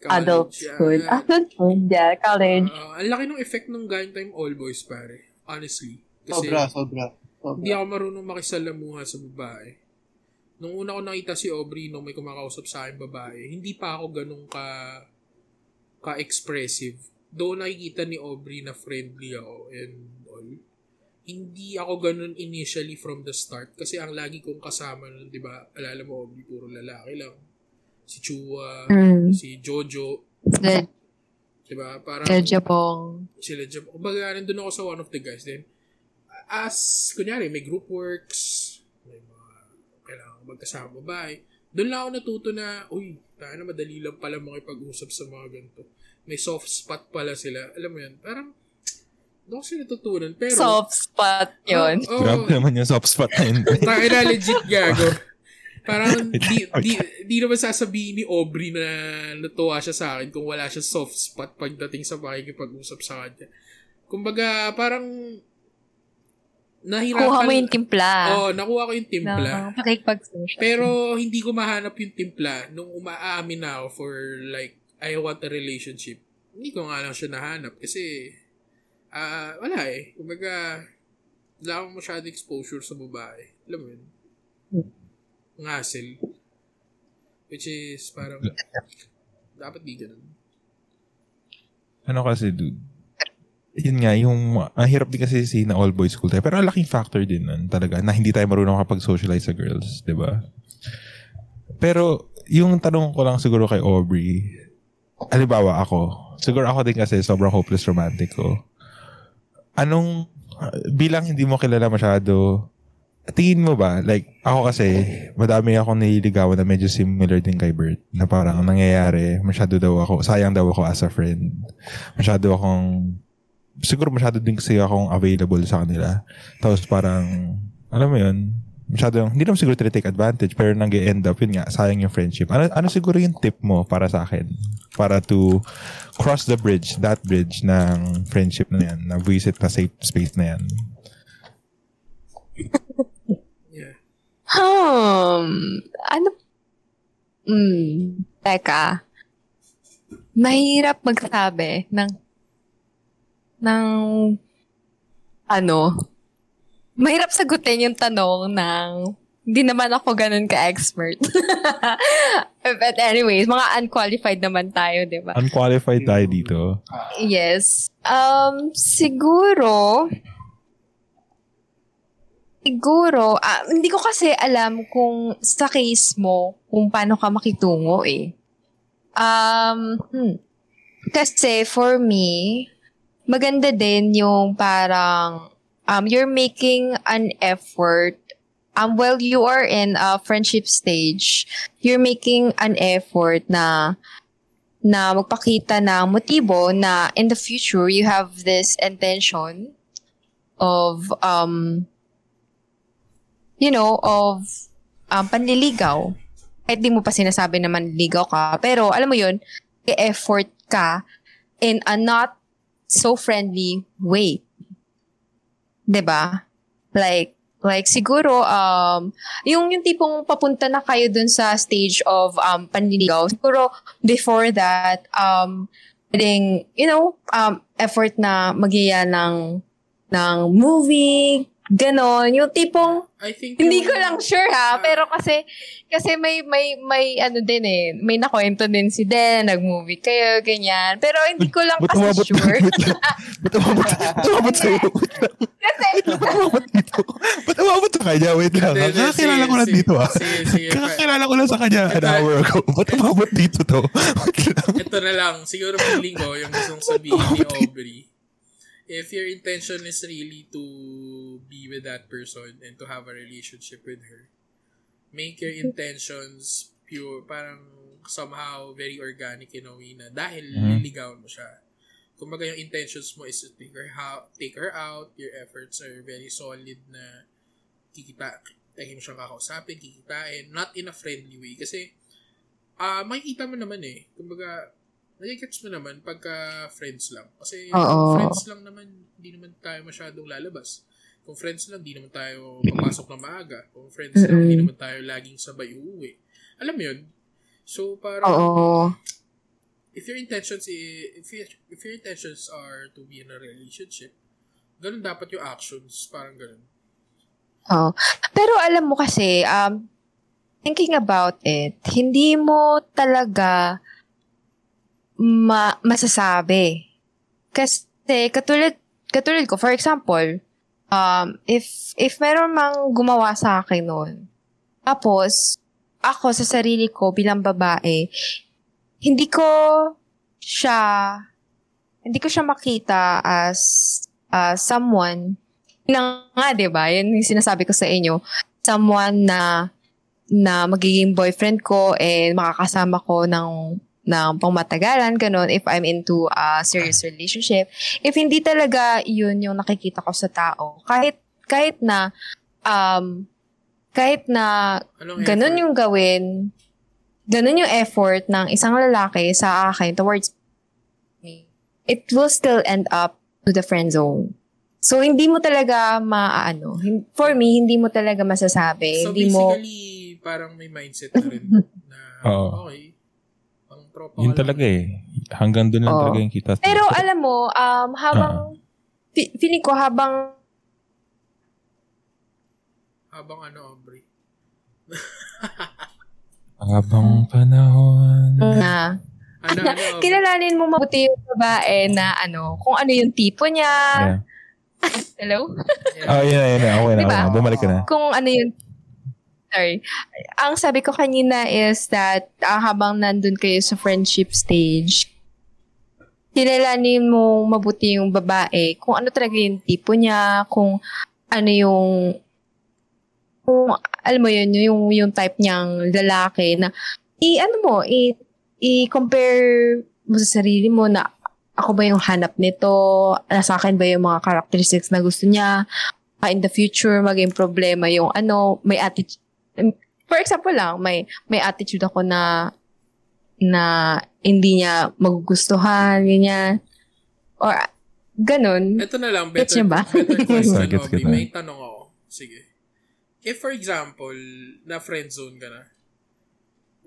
College, adulthood. yeah. Adulthood, yeah, college. Ah, ang laki ng effect nung gang time all boys, pare. Honestly. Kasi Sobra, sobra. sobra. hindi ako marunong makisalamuha sa babae. Nung una ko nakita si Aubrey nung may kumakausap sa akin babae, hindi pa ako ganun ka ka-expressive. Doon nakikita ni Aubrey na friendly ako and all. Hindi ako ganun initially from the start kasi ang lagi kong kasama nun, di ba, alala mo Aubrey, puro lalaki lang. Si Chua, Mm. si Jojo, Sila, di ba? Parang sila Japong. sila dyan. Kumbaga, nandun ako sa one of the guys. Then, as, kunyari, may group works, may mga kailangan magkasama babae. Doon lang ako natuto na, uy, tayo na madali lang pala makipag-usap sa mga ganito. May soft spot pala sila. Alam mo yan, parang, doon ko siya natutunan. Pero, Soft spot yun. Oo, Grabe naman yung soft spot na yun. Tayo na legit gago. Parang di, di, di naman sasabihin ni Aubrey na natuwa siya sa akin kung wala siya soft spot pagdating sa pakikipag-usap sa kanya. Kumbaga, parang nahirapan. Kuha mo yung timpla. Oo, nakuha ko yung timpla. Na pakikipag-social. Pero hindi ko mahanap yung timpla nung umaamin na ako for like, I want a relationship. Hindi ko nga lang siya nahanap kasi ah wala eh. Kumbaga, wala akong masyadong exposure sa babae. Alam mo yun? Ngasel. Which is parang, dapat di ganun. ano kasi, dude, yun nga, yung, ang hirap din kasi si na all boys school tayo. Pero ang laking factor din nun talaga na hindi tayo marunong kapag socialize sa girls, di ba? Pero, yung tanong ko lang siguro kay Aubrey, alibawa ako, siguro ako din kasi sobrang hopeless romantic ko. Anong, bilang hindi mo kilala masyado, tingin mo ba, like, ako kasi, madami akong nililigawan na medyo similar din kay Bert, na parang ang nangyayari, masyado daw ako, sayang daw ako as a friend. Masyado akong, siguro masyado din kasi akong available sa kanila. Tapos parang, alam mo yun, masyado, hindi naman siguro take advantage, pero nag end up, yun nga, sayang yung friendship. Ano, ano siguro yung tip mo para sa akin? Para to cross the bridge, that bridge ng friendship na yan, na visit na safe space na yan. Yeah. Hmm. Ano? Hmm. Teka. Mahirap magsabi ng ng ano. Mahirap sagutin yung tanong ng hindi naman ako ganun ka-expert. But anyways, mga unqualified naman tayo, di ba? Unqualified tayo dito. Yes. Um, siguro, siguro, ah, hindi ko kasi alam kung sa case mo, kung paano ka makitungo eh. Um, hmm. Kasi for me, maganda din yung parang, um, you're making an effort um, while you are in a friendship stage, you're making an effort na na magpakita ng motibo na in the future you have this intention of um you know of um, panliligaw. Kahit di mo pa sinasabi na manliligaw ka pero alam mo yun effort ka in a not so friendly way. 'di ba like Like, siguro, um, yung, yung tipong papunta na kayo dun sa stage of um, panliligaw, siguro, before that, um, pwedeng, you know, um, effort na magyaya ng, ng movie, ganon. Yung tipong, I think hindi ko lang sure ha, Ah. pero kasi, kasi may, may, may, ano din eh, may nakwento din si Den, nag-movie kayo, ganyan. Pero hindi ko lang Ba't kasi umabot sure. Ba't umabot? Umabot? Wait lang. kasi, umabot dito? Ba't umabot sa kanya? Wait lang. Sige, ko lang dito ah. Sige. Kakakilala ko lang sa kanya an hour ago. Ba't umabot dito to? Wait lang. Ito na lang, siguro feeling ko yung gustong sabihin ni Aubrey. If your intention is really to be with that person and to have a relationship with her, make your intentions pure, parang somehow very organic in a way na dahil Mhm. liligawan mo siya. Kumbaga yung intentions mo is to take her, out, take her out, your efforts are very solid na kikita, lagi mo siyang kakausapin, kikitain, not in a friendly way. Kasi, ah makikita mo naman eh. Kumbaga, nagigets mo naman pagka friends lang. Kasi, Oo. friends lang naman, hindi naman tayo masyadong lalabas. Kung friends lang, hindi naman tayo papasok na maaga. Kung friends lang, hindi naman tayo laging sabay uuwi. Alam mo yun? So, parang, oo. if your intentions i- if your, if your intentions are to be in a relationship, ganun dapat yung actions, parang ganun. Oo. Pero alam mo kasi, um, thinking about it, hindi mo talaga ma- masasabi. Kasi katulad, katulad ko, for example, um, if, if meron mang gumawa sa akin noon, tapos, ako sa sarili ko bilang babae, hindi ko siya, hindi ko siya makita as uh, someone na nga, di ba? Yan yung sinasabi ko sa inyo. Someone na na magiging boyfriend ko and makakasama ko ng ng pangmatagalan, ganun, if I'm into a serious relationship, if hindi talaga yun yung nakikita ko sa tao, kahit, kahit na, um, kahit na Anong ganun effort? yung gawin, ganun yung effort ng isang lalaki sa akin towards me, it will still end up to the friend zone. So, hindi mo talaga maano. hin- For me, hindi mo talaga masasabi. So hindi mo, basically, parang may mindset na rin na, Oo. okay, tropa Yun talaga eh. Hanggang doon lang Oo. talaga yung kita. pero alam mo, um, habang, fi- feeling ko habang, Habang ano, Aubrey. Habang panahon. na, Ano, ano, Aubrey? kilalanin mo mabuti yung babae na ano, kung ano yung tipo niya. Yeah. Hello? Oh, yun na, yun na. Okay na, Diba? okay na. Bumalik ka na. kung ano yun, sorry. Ang sabi ko kanina is that ah, habang nandun kayo sa friendship stage, kilalanin mo mabuti yung babae, kung ano talaga yung tipo niya, kung ano yung kung alam mo yun, yung, yung type niyang lalaki na i ano mo, i, i-compare mo sa sarili mo na ako ba yung hanap nito, nasa akin ba yung mga characteristics na gusto niya, ah, in the future maging problema yung ano, may attitude. For example lang, may may attitude ako na na hindi niya magugustuhan, ganyan. Or ganun. Ito na lang, Gets better, niyo ba? better question, Gets kita. May tanong ako. Sige. If for example, na friend zone ka na,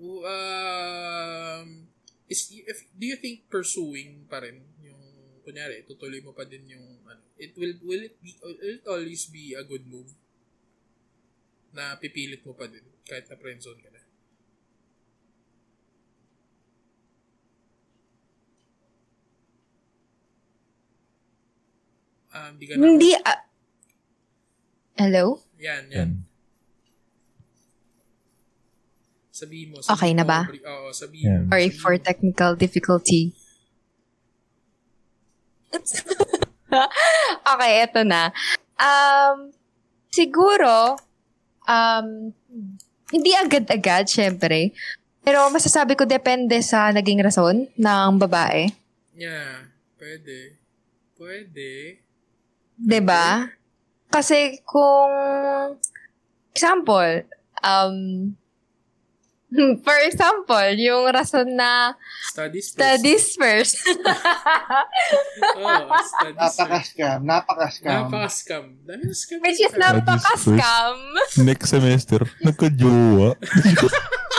um, is, if, do you think pursuing pa rin yung, kunyari, tutuloy mo pa din yung, ano, it will, will it be, will it always be a good move? Na pipilit mo pa din, kahit na friend zone ka na. Um, di ka na, Hindi ah, Hello? yan, yan. Sabihin mo. Okay na ba? Oo, sabihin mo. Yan. Sorry Sabihin for mo. technical difficulty. okay, eto na. Um, siguro, um, hindi agad-agad, syempre. Pero masasabi ko depende sa naging rason ng babae. Yeah, pwede. Pwede. 'Di ba? Kasi kung example, um for example, yung rason na Studies first. studies first. Oo, studies first. Napaka-scam. Napaka-scam. Napaka-scam. Dami na scam. Which is napaka-scam. Next semester, nagka-jowa.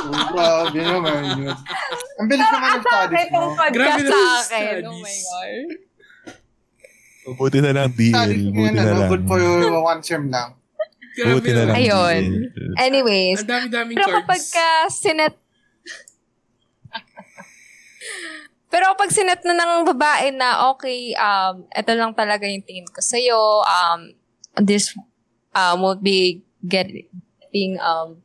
Oh, grabe naman yun. Ang bilis naman ng studies mo. Grabe na sa yung akin. Oh my God. Buti na lang DL. Studies mo na lang. good for one sem lang. Grabe Buti na lang Ayun. Anyways, Ang dami-daming pero cards. kapag ka sinet Pero kapag sinet na ng babae na, okay, um, ito lang talaga yung tingin ko sa'yo, um, this um, won't be getting um,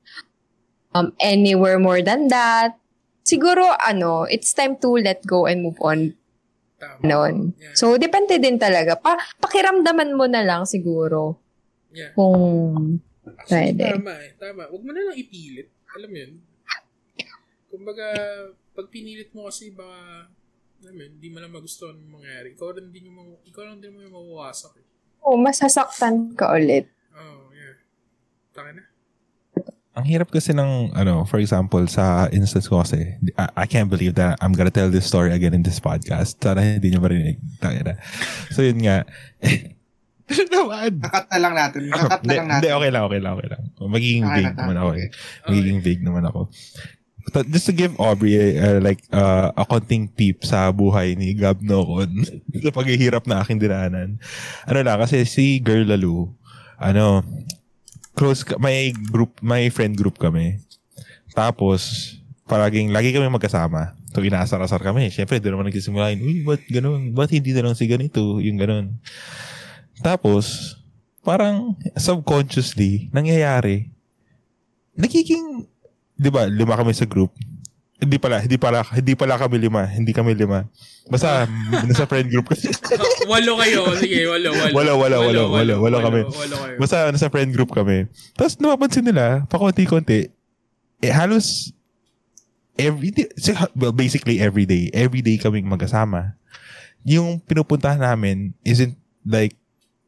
um, anywhere more than that, siguro, ano, it's time to let go and move on Tama. noon. Yeah. So, depende din talaga. Pa pakiramdaman mo na lang siguro Yeah. kung Actually, Pwede. tama eh. Tama. Huwag mo na lang ipilit. Alam mo yun? Kumbaga, pag pinilit mo kasi baka, alam mo yun, hindi mo lang magustuhan yung mangyari. Ikaw rin din yung, mga- ikaw lang din mo yung mawawasak eh. oh, masasaktan ka ulit. Oh, yeah. Taka na. Ang hirap kasi ng, ano, for example, sa instance ko kasi, I, I can't believe that I'm gonna tell this story again in this podcast. Sana hindi nyo marinig. Tangina. So yun nga. Ano naman? Kakat na lang natin. Kakat na Hindi, lang hindi, natin. okay lang, okay lang, okay lang. Magiging Okay vague na, naman ako eh. Okay. Magiging vague naman ako. But just to give Aubrey uh, like uh, a konting tip sa buhay ni Gab Nocon sa paghihirap na aking dinaanan. Ano lang, kasi si Girl Lalu, ano, close, ka- may group, may friend group kami. Tapos, palaging, lagi kami magkasama. So, inasar-asar kami. Siyempre, doon naman nagsisimula yun, uy, ba't ganun? Ba't hindi na lang si ganito? Yung ganun. Tapos, parang subconsciously, nangyayari, nagiging, di ba, lima kami sa group. Hindi pala, hindi pala, hindi pala kami lima. Hindi kami lima. Basta, nasa friend group kasi. Walo kayo. Sige, walo, walo. Walo, walo, walo, walo, walo kami. Walo kayo. Basta, nasa friend group kami. Tapos, napapansin nila, pakunti-kunti, eh, halos, every day, well, basically every day, every day kaming magkasama. Yung pinupuntahan namin isn't like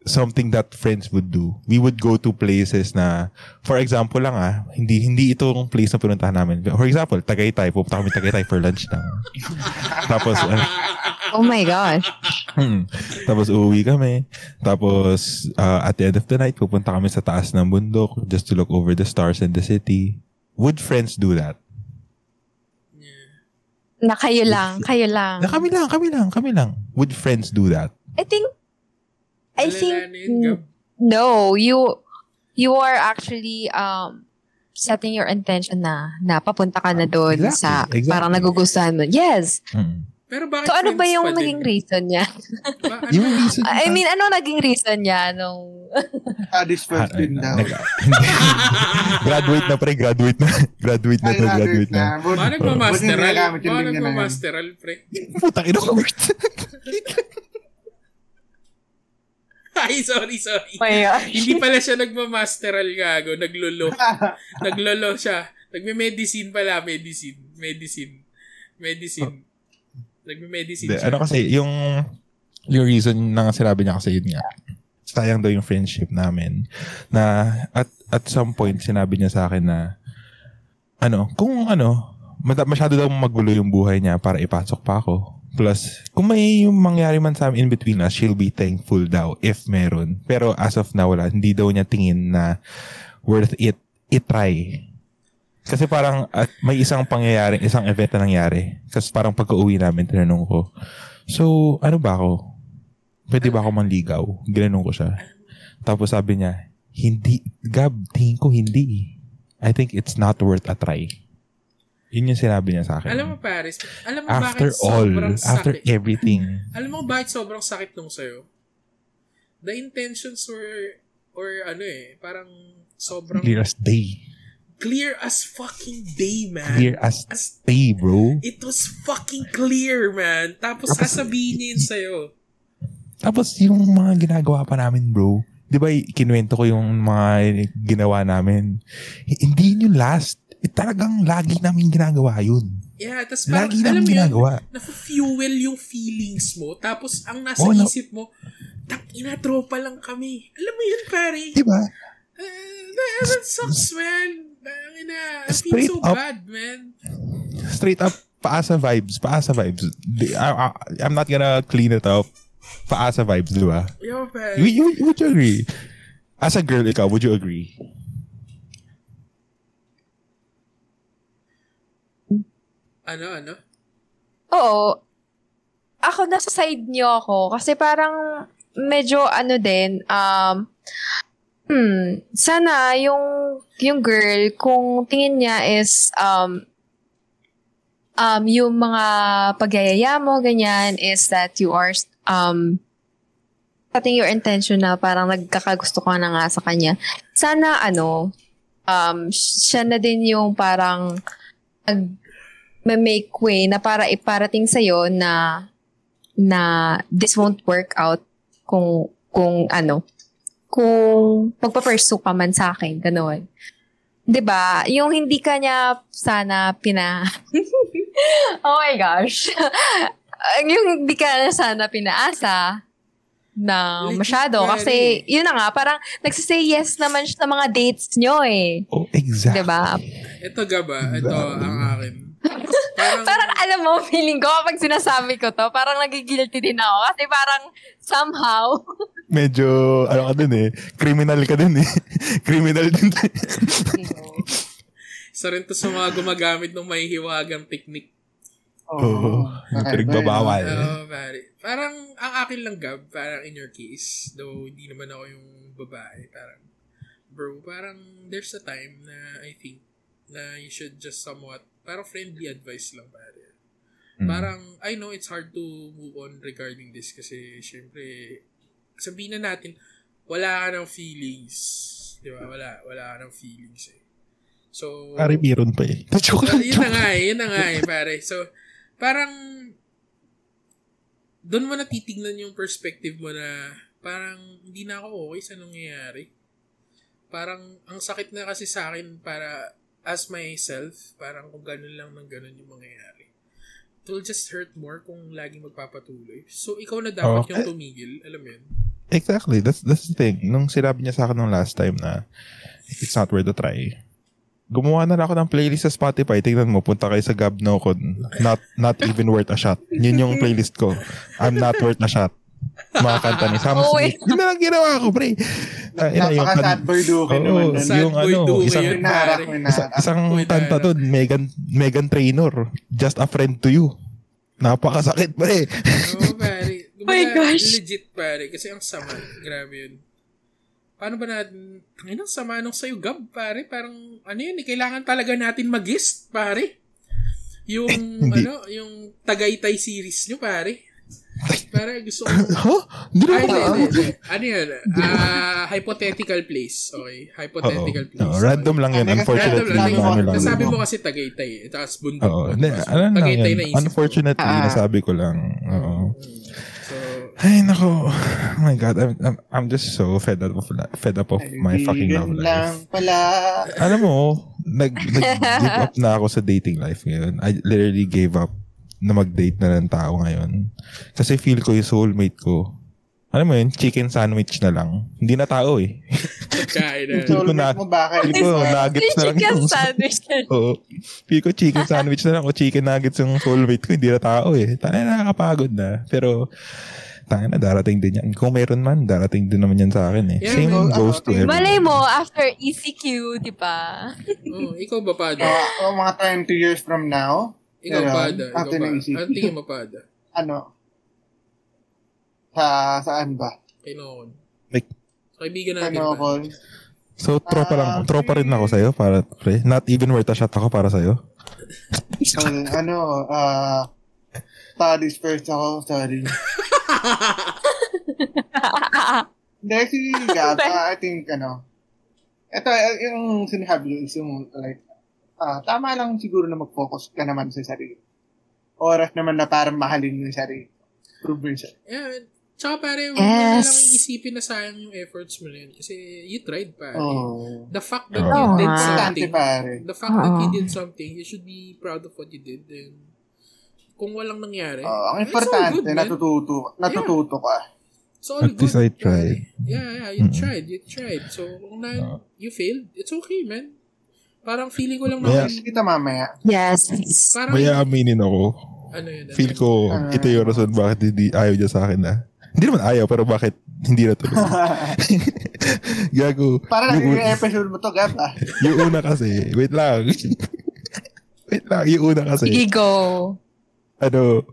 something that friends would do. We would go to places na, for example lang ah, hindi hindi ito yung place na pinuntahan namin. For example, Tagaytay, pupunta kami Tagaytay for lunch lang. Tapos, ano, Oh my gosh. Hmm. Tapos uuwi kami. Tapos uh, at the end of the night, pupunta kami sa taas ng bundok just to look over the stars and the city. Would friends do that? Na kayo lang, kayo lang. Na kami lang, kami lang, kami lang. Would friends do that? I think, I think, no, you, you are actually, um, setting your intention na, na papunta ka na doon Exactly, sa, exactly. parang nagugustuhan mo. Yes. Hmm. Pero bakit So, ano ba yung naging reason niya? Ba- ano? Yung reason I mean, ano naging reason niya nung... Studies Ah, first din daw. graduate na pre, graduate na. Graduate na to, graduate na. Baka nagmamasteral. Niya yun. nagmamasteral, pre. Putang ina ko. Ay, sorry, sorry. my gosh. Hindi pala siya nagmamasteral gago. Naglolo. Naglolo siya. Nagme-medicine pala. Medicine. Medicine. Medicine. Nagme-medicine siya. ano kasi, yung yung reason na sinabi niya kasi yun nga, sayang daw yung friendship namin. Na at at some point, sinabi niya sa akin na, ano, kung ano, masyado daw magulo yung buhay niya para ipasok pa ako. Plus, kung may mangyari man sa in between us, she'll be thankful daw if meron. Pero as of now, wala. Hindi daw niya tingin na worth it, itry. Kasi parang at may isang pangyayari, isang event na nangyari. Kasi parang pagka-uwi namin, tinanong ko, so, ano ba ako? Pwede ba ako manligaw? Ginanong ko siya. Tapos sabi niya, hindi, Gab, tingin ko hindi. I think it's not worth a try. Yun yung sinabi niya sa akin. Alam mo, Paris, alam mo after bakit all, sobrang after sakit? everything. Alam mo bakit sobrang sakit nung sa'yo? The intentions were, or ano eh, parang sobrang Clear as day. clear as fucking day, man. Clear as As day, bro. It was fucking clear, man. Tapos Tapos- sasabihin niya yun sa'yo. Tapos yung mga ginagawa pa namin, bro. Di ba, kinuwento ko yung mga ginawa namin. Hindi yun yung last. Eh, talagang lagi namin ginagawa yun. Yeah, tapos parang, Lagi alam mo yun, ginagawa. nafu-fuel yung feelings mo. Tapos ang nasa Oh, isip mo, tak ina tropa lang kami. Alam mo yun, pare? Di ba? Uh, that, sucks, man. Ang ina, I feel Straight so up. bad, man. Straight up, paasa vibes. Paasa vibes. I, I, I'm not gonna clean it up. Paasa vibes, di ba? Yo, pare. Would, would you agree? As a girl, ikaw, would you agree? Ano, ano? Oo. Ako, nasa side niyo ako. Kasi parang medyo ano din, um, hmm, sana yung, yung girl, kung tingin niya is, um, um, yung mga pagyayaya mo, ganyan, is that you are, um, setting your intention na parang nagkakagusto ka na nga sa kanya. Sana, ano, um, siya na din yung parang make way na para iparating sa'yo na na this won't work out kung kung ano kung magpa-pursue ka man sa akin ganoon 'di ba? Yung hindi ka niya sana pina oh my gosh. Yung hindi ka na sana pinaasa na masyado kasi yun na nga parang nagsasay yes naman siya sa mga dates nyo eh. Oh, exactly. 'di ba? Ito gaba, ito ang akin. Parang, parang alam mo, feeling ko kapag sinasabi ko to, parang nagigilty din ako. Kasi parang somehow, Medyo, ano ka dun eh. Criminal ka dun eh. Criminal din. isa rin to sa mga gumagamit ng mahihiwagang technique. Oo. Pinagbabawal. Oo, pare. Parang, ang akin lang, Gab, parang in your case, though hindi naman ako yung babae, parang, bro, parang there's a time na I think na you should just somewhat, parang friendly advice lang, pare. Mm. Parang, I know it's hard to move on regarding this kasi, syempre, sabihin na natin, wala ka ng feelings. Di ba? Wala, wala ka ng feelings eh. So, Pare, meron pa eh. Joke lang, yun na nga eh, yun na nga eh, pare. So, parang, doon mo na titignan yung perspective mo na parang hindi na ako okay sa nangyayari. Parang, ang sakit na kasi sa akin para, as myself, parang kung ganun lang ng ganun yung mangyayari. It will just hurt more kung lagi magpapatuloy. So, ikaw na dapat Oh. yung tumigil. Alam mo yun? Exactly. That's that's the thing. Nung sinabi niya sa akin nung last time na it's not worth a try. Gumawa na lang ako ng playlist sa Spotify. Tingnan mo, punta kayo sa Gab No Con. Not, not even worth a shot. Yun yung playlist ko. I'm not worth a shot. Mga kanta ni Sam Oh, Smith. Yun na lang ginawa ko, pre. Uh, Napaka-sad boy Duke Oo, naman. nun. Sad yung boy ano, Duke isang, yun, minarak. isa- isang kanta doon, Megan, Megan Trainor. Just a friend to you. Napakasakit, pre. Oo, pare. Oh my gosh. Legit, pare. Kasi ang sama. Grabe yun. Paano ba natin, ang sama nung sa'yo, Gab, pare. Parang, ano yun, eh, kailangan talaga natin mag-guest, pare. Yung, ano, yung Tagaytay series nyo, pare. Pare, gusto ko, huh? Hindi na hindi, hindi. Ano yun? Ah, hypothetical place. Okay. Hypothetical Oo. place. Oo, random lang yun. Ano, Unfortunately, Random lang. namin lang. Nasabi mo kasi Tagaytay. eh. Tapos bundok. Oo. Hindi, So, ano lang Tagaytay yan. na. Unfortunately, Ah. nasabi ko lang. Oo. So, Ay, nako. Oh my God. I'm, I'm, I'm just so fed up of, fed up of my fucking love Kaibigan lang life. pala. Alam mo, nag, nag-give up na ako sa dating life ngayon. I literally gave up na mag-date na ng tao ngayon. Kasi feel ko yung soulmate ko. Alam mo yun, chicken sandwich na lang. Hindi na tao eh. pagkain na. Feel ko na- mo bakit? Feel ko nuggets na lang Chicken sandwich. Oo. Feel ko chicken sandwich na lang o chicken nuggets yung soulmate ko. Hindi na tao eh. Tayo na nakakapagod na. Pero, tayo na darating din yan. Kung meron man, darating din naman yan sa akin eh. Yeah, Same go- goes to ano, everyone. Malay mo, after ECQ, di ba? Oh, ikaw ba, Pada? Oh, oh, mga 20 years from now, Ikaw, Meron. Pada. Ikaw, After Pada. ng isip. Ano tingin mo, Pada? ano, sa, saan ba? Kay Noon. Like, Sa kaibigan natin. Ano ako? so, tropa lang. Ah, tropa rin ako sa'yo. Para, pre. Not even worth a shot ako para sa'yo. So, ano, ah, studies first ako, sorry. Hindi, si Gab, ah, I think, ano, ito, yung is yung, like, ah, tama lang siguro na mag-focus ka naman sa sarili. Oras naman na parang mahalin mo yung sarili. Prove mo yung sarili. Yeah, Tsaka pare, huwag mo Yes. lang iisipin na sayang yung efforts mo na yun. Kasi you tried, pare. Oh. The fact that Oo. you did something, pare. the fact that you did something, you should be proud of what you did. And kung walang nangyari, Oh, ang importante, good, natututo, natututo ka. It's all At least good. I tried. Yeah, yeah, you Mm. tried, you tried. So, kung na, Oo. you failed, it's okay, man. Parang feeling ko lang Yeah. naman, Kita mamaya. Yes. parang, Maya aminin ako. ano yun, ano Feel ko, Ah. ito yung rason bakit hindi ayaw niya sa akin na. Hindi naman ayaw, pero bakit hindi na tuloy. Gago. Para Yung naging una- episode mo to, Gab, ah. yung una kasi, wait lang. wait lang, yung una kasi, Sige, go. ano,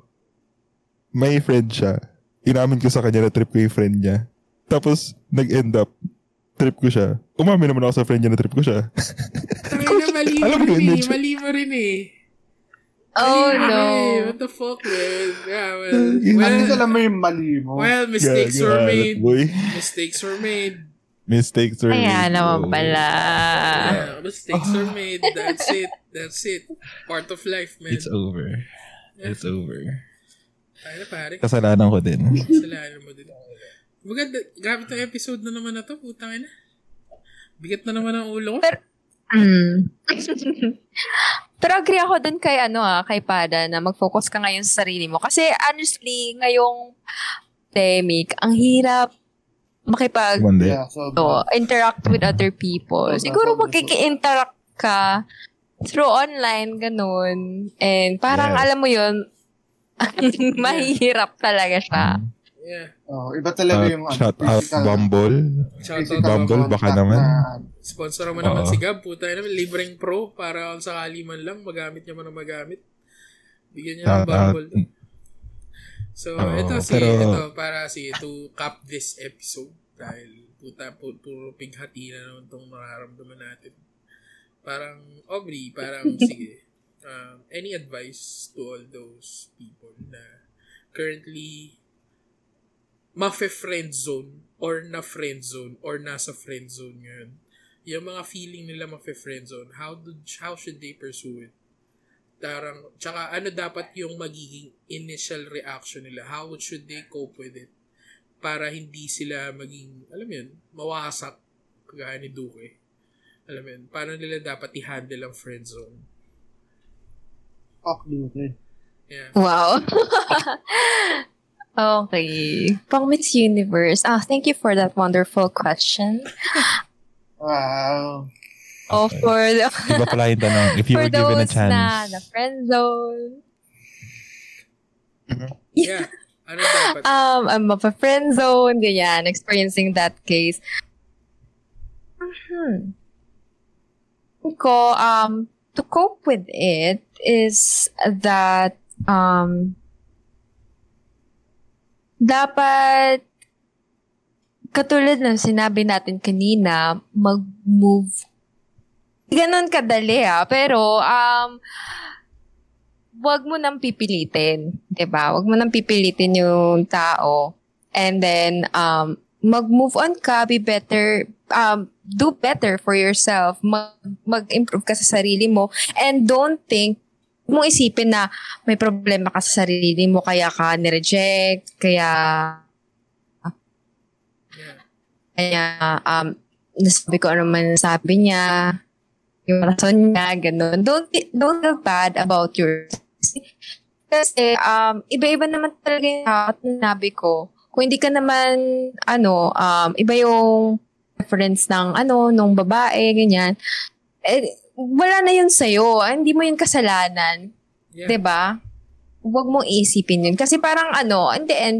may friend siya. Inamin ko sa kanya na trip ko yung friend niya. Tapos, nag-end up, trip ko siya. Umamin naman ako sa friend niya na trip ko siya. Mali mo Alam rin yun, eh. Mali mo rin eh. Oh, Mali no. rin eh. What the fuck, man? Yeah, well, least well, alam mo yung mali mo. well mistakes Gago, were made. Boy. Mistakes were made. Mistakes were Kaya made, naman bro. pala. Yeah, mistakes were made. That's it. That's it. Part of life, man. It's over. It's over. Tayo na, pare. Kasalanan ko din. Kasalanan mo din. Maganda. Grabe itong episode na naman na to. Putang ina. Bigat na naman ang ulo ko. Mm. Pero agree ako dun kay ano ah, kay Pada na mag-focus ka ngayon sa sarili mo. Kasi honestly, ngayong pandemic, ang hirap makipag. Yeah, so, to, interact with other people. Sobra, Siguro sobra, magkiki-interact ka through online, ganun. And parang Yes. alam mo yun, mahihirap talaga siya. Yeah. Oh, iba talaga Uh, yung ano, shout out physical- Bumble. Shout out. Bumble, baka naman. na- Sponsor mo naman si Gab. Puta naman. Libreng pro. Para kung sakali man lang. Magamit niya man ang magamit. Bigyan niya ng bumble. So, Oo, ito si, pero- ito, para si, to cap this episode, dahil puta, pu- puro pighati na naman itong nararamdaman natin. Parang, Aubrey, parang, sige, um, any advice to all those people na currently mafe-friend zone or na friend zone or nasa friend zone ngayon. Yung mga feeling nila mafe-friend zone, how, do, how should they pursue it? Tarang, tsaka ano dapat yung magiging initial reaction nila? How should they cope with it? Para hindi sila maging, alam mo yun, mawasak kagaya ni Duque. Alam mo yun, paano nila dapat i-handle ang friend zone. Fuck dude. Yeah. Wow. okay. Pang Miss Universe. Ah, thank you for that wonderful question. Wow. Oh, Okay. for the, Iba pala yung tanong. If you were given a those na chance. na friend zone. Yeah. Ano dapat? Um, I'm of a friend zone, ganyan, experiencing that case. Hmm. Ko, um, to cope with it is that, um, dapat, katulad ng sinabi natin kanina, mag-move. Ganon kadali ha, pero, um, wag mo nang pipilitin, 'di ba? Wag mo nang pipilitin yung tao. And then um mag-move on ka, be better, um do better for yourself. Mag mag-improve ka sa sarili mo and don't think mo isipin na may problema ka sa sarili mo kaya ka ni-reject, kaya kaya um nasabi ko ano man sabi niya, yung rason niya, ganun. Don't, don't feel bad about your kasi um, iba-iba naman talaga yung at nabi ko. Kung hindi ka naman, ano, um, iba yung preference ng, ano, nung babae, ganyan. Eh, wala na yun sa'yo. Ah, Hindi mo yun kasalanan. Yeah. 'Di ba? Huwag mong isipin yun. Kasi parang ano, in the end,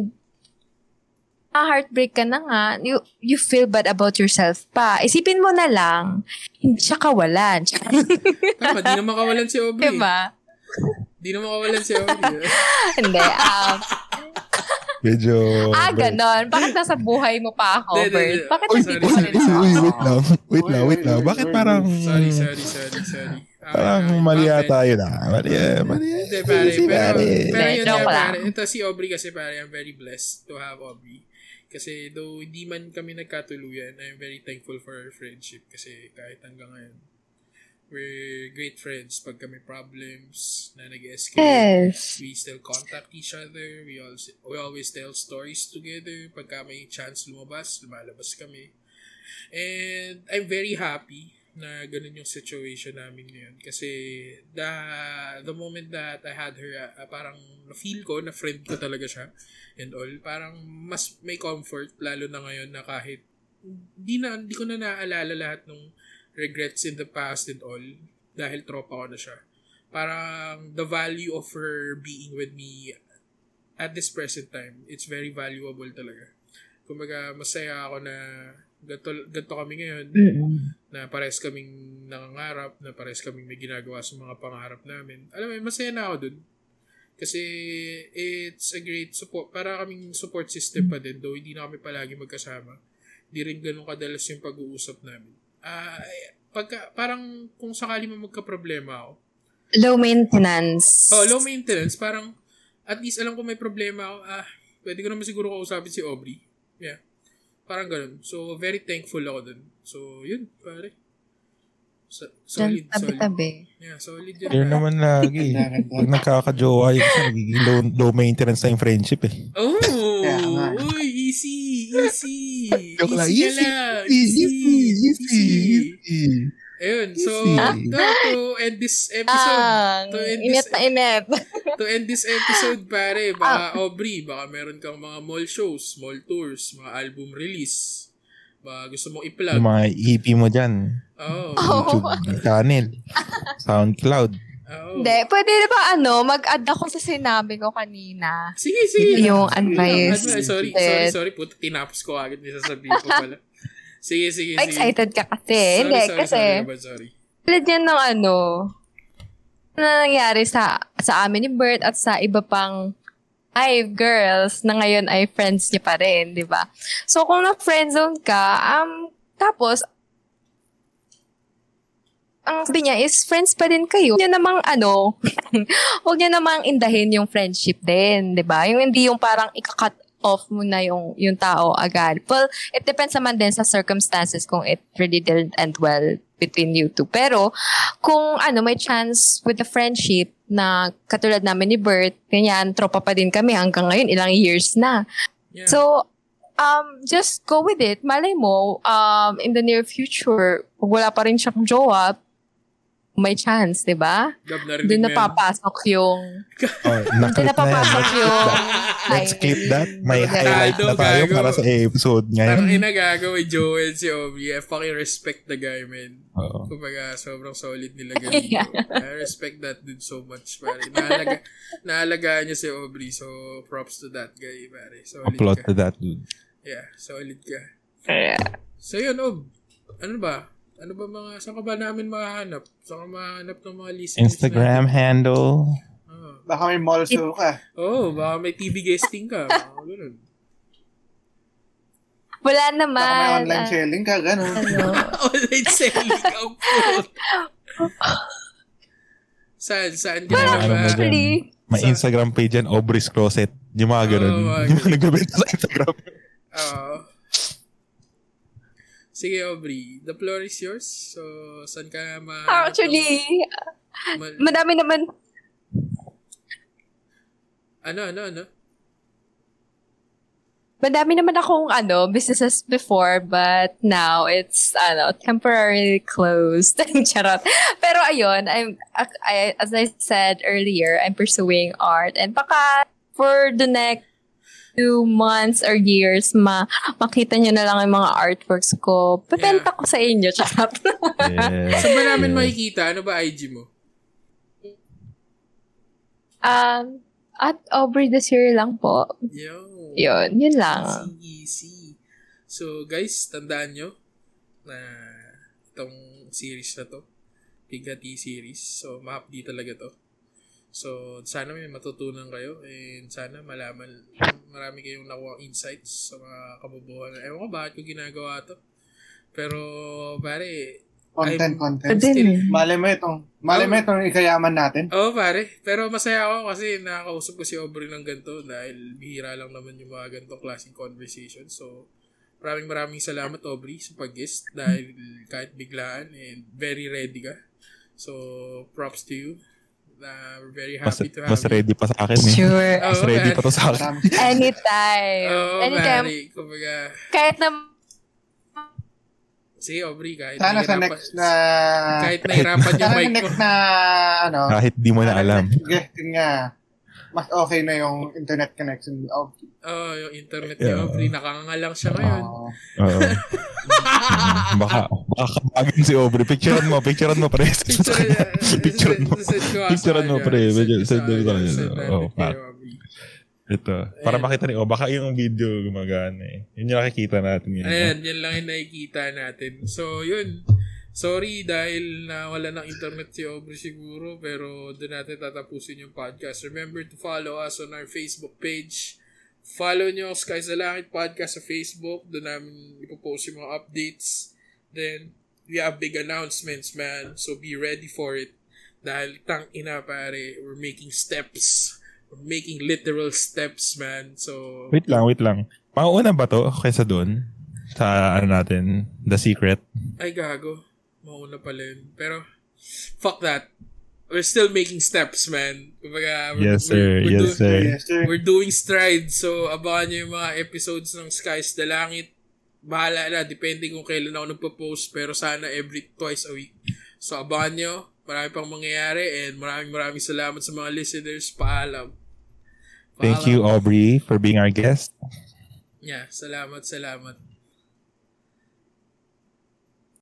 ah, heartbreak ka na nga, you, you feel bad about yourself pa. Isipin mo na lang, hindi siya kawalan. Tama, di naman kawalan si Aubrey. diba? Di naman kawalan si Aubrey. hindi. Um, Medyo... ah, ganon. Bakit nasa buhay mo pa ako, Bert? Bakit Uy, hindi sorry, ko sorry, Uy, uy, wait lang. Wait lang, wait lang. Bakit parang... sorry, sorry, sorry, sorry. Ah, Parang mali my yata yun ah. Mali, mali. Hindi, pare. Easy, Pero, pare. pero yun nga, pare. Ito si Aubrey kasi, pare, I'm very blessed to have Aubrey. Kasi though hindi man kami nagkatuluyan, I'm very thankful for our friendship. Kasi kahit hanggang ngayon, we're great friends. Pag kami problems na nag-escalate, Yes. we still contact each other. We always, we always tell stories together. Pagka may chance lumabas, lumalabas kami. And I'm very happy na ganun yung situation namin ngayon. Kasi the, the moment that I had her, ah, parang na-feel ko, na friend ko talaga siya and all, parang mas may comfort lalo na ngayon na kahit di na di ko na naaalala lahat ng regrets in the past and all dahil tropa ko na siya. Parang the value of her being with me at this present time, it's very valuable talaga. Kumbaga, masaya ako na ganito, ganito kami ngayon, na pares kaming nangangarap, na pares kaming may ginagawa sa mga pangarap namin. Alam mo, masaya na ako dun. Kasi it's a great support. Para kaming support system pa din, though hindi na kami palagi magkasama. Hindi rin ganun kadalas yung pag-uusap namin. Ah, pagka, parang kung sakali mo magka-problema ako, Low maintenance. Oh, low maintenance. Parang, at least alam ko may problema ako. Ah, pwede ko naman siguro kausapin si Aubrey. Yeah. Parang ganun. So, very thankful ako dun. So, yun, pare. So, solid, Diyan, solid. Yeah, solid yun. Yun naman lagi. Pag nagkakajowa yun, kasi nagiging low, low maintenance na yung friendship eh. Oh! Nga. Uy, easy! Easy! Joke lang. easy, lang. easy, easy, easy, easy. Ayun, so, Easy. to, to end this episode, Ah, to end init this, na init. to end this episode, pare, Ah. baka Aubrey, baka meron kang mga mall shows, mall tours, mga album release. Baka gusto mong i-plug. Yung mga EP mo dyan. Oh. YouTube channel. Soundcloud. Oo. Hindi, pwede na ba ano, mag-add ako sa sinabi ko kanina. Sige, sige. Yung advice. advice. Sorry, sorry, sorry. Puta, tinapos ko agad. May sasabihin ko pala. Sige, sige, sige. Excited ka kasi. Sorry, Hindi, sorry, kasi, sorry, sorry. tulad yan ng ano, na nangyari sa sa amin ni Bert at sa iba pang five girls na ngayon ay friends niya pa rin, di ba? So, kung na-friendzone ka, um, tapos, ang sabi niya is friends pa din kayo. Huwag niya namang ano, huwag niya namang indahin yung friendship din, di ba? Yung hindi yung parang ikakat off mo na yung, yung tao agad. Well, it depends naman din sa circumstances kung it really didn't end well between you two. Pero, kung ano, may chance with the friendship na katulad namin ni Bert, ganyan, tropa pa din kami hanggang ngayon, ilang years na. Yeah. So, um, just go with it. Malay mo, um, in the near future, wala pa rin siyang jowa, may chance, di ba? Doon napapasok yung, Oh, doon na yan. napapasok Let's clip yung, that. Let's clip that. May highlight na tayo gago. para sa episode ngayon. Parang inagagawin Joel si Aubrey. I fucking respect the guy, man. Oo. Kumbaga, sobrang solid nila ganun. Yeah. I respect that dude so much, pare. Naalaga, naalagaan niya si Aubrey, so props to that guy, pare. Solid Applaud ka. to that dude. Yeah, solid ka. Yeah. So yun, Ob. Ano ba? Ano ba mga, saan ka ba namin makahanap? Saan ka mahanap ng mga listeners Instagram handle. natin? Oh. Baka may mall show ka. oh, baka may TV guesting ka. Mga ganun. Wala Baka may naman. online ah, selling ka, gano'n. ano, Online selling ang food. Saan? Saan ka ano ba? Actually, May Sa- Instagram page yan, Aubrey's Closet. Yung mga ganun. Oo, mga yung mga nagbebenta sa Instagram. Oo. Sige, Aubrey. The floor is yours. So, saan ka ma... actually, ma- madami naman ano, ano, ano? Madami naman akong ano, businesses before, but now it's ano, temporarily closed. Charot. Pero ayun, I'm I, as I said earlier, I'm pursuing art and baka for the next few months or years, ma makita nyo na lang yung mga artworks ko. Pabenta ko sa inyo, charot. Yes. Saan ba namin yes. makikita? Ano ba IG mo? um, at Aubrey this year lang po. Yo. Yun, yun lang. Easy, easy. So, guys, tandaan nyo na itong series na to, Pigati series. So, ma-update talaga to. So, sana may matutunan kayo and sana malaman, marami kayong nakuha insights sa mga kabubuhan. Ewan ko bakit ko ginagawa to. Pero, pare, Content, I'm- content. Din. Malay mo itong, malay mo itong ikayaman natin. Oo, pare. Pero masaya ako kasi nakakausap ko si Aubrey ng ganito dahil bihira lang naman yung mga ganitong klaseng conversation. So, maraming maraming salamat, Aubrey, sa pag-guest dahil kahit biglaan and very ready ka. So, props to you. Na we're very Mas, happy to have mas you. ready pa sa akin eh. Sure. Mas Oo, ready man. pa to sa akin. Anytime. Oo, Anytime. pare. Kumbaga, Kahit na sige, Aubrey, kahit Sana sa next na... kahit nahirapan yung Sana sa mic mo. next na, ano, Kahit di mo na alam. guesting nga, mas okay na yung internet connection ni Aubrey. Oo, yung internet ni Yeah. Aubrey, nakangalang siya ngayon. Oo. Oo. baka, baka kabagin si Aubrey. Picturean mo, picturean mo pre. Picture, Picturean mo. Picturean mo pre. Medyo- Send mo sa. Oh. Ito. Para makita ni O, baka yung video gumagana eh. Yun yung nakikita natin yun. Ayan, yan lang yung nakikita natin. So, yun. Sorry dahil nawala ng internet si Aubrey siguro, pero doon natin tatapusin yung podcast. Remember to follow us on our Facebook page. Follow nyo Sky sa Langit Podcast sa Facebook. Doon namin ipopost yung mga updates. Then, we have big announcements, man. So, be ready for it. Dahil tang ina pare, we're making steps. We're making literal steps, man. So, Wait lang, wait lang. Pauuna ba to kaysa doon? Sa ano natin, The Secret? Ay, gago. Mauna pala yun. Pero, fuck that. We're still making steps, man. Kumbaga, we're, Yes, sir. we're, we're, Yes, doing, sir. Yes, sir. we're doing strides. So, abangan nyo yung mga episodes ng Skies the Langit. Bahala na. Depende kung kailan ako nagpo-post. Pero sana every twice a week. So, abangan nyo. Marami pang mangyayari. And maraming maraming salamat sa mga listeners. Paalam. Thank you, Aubrey, for being our guest. Yeah, salamat, salamat.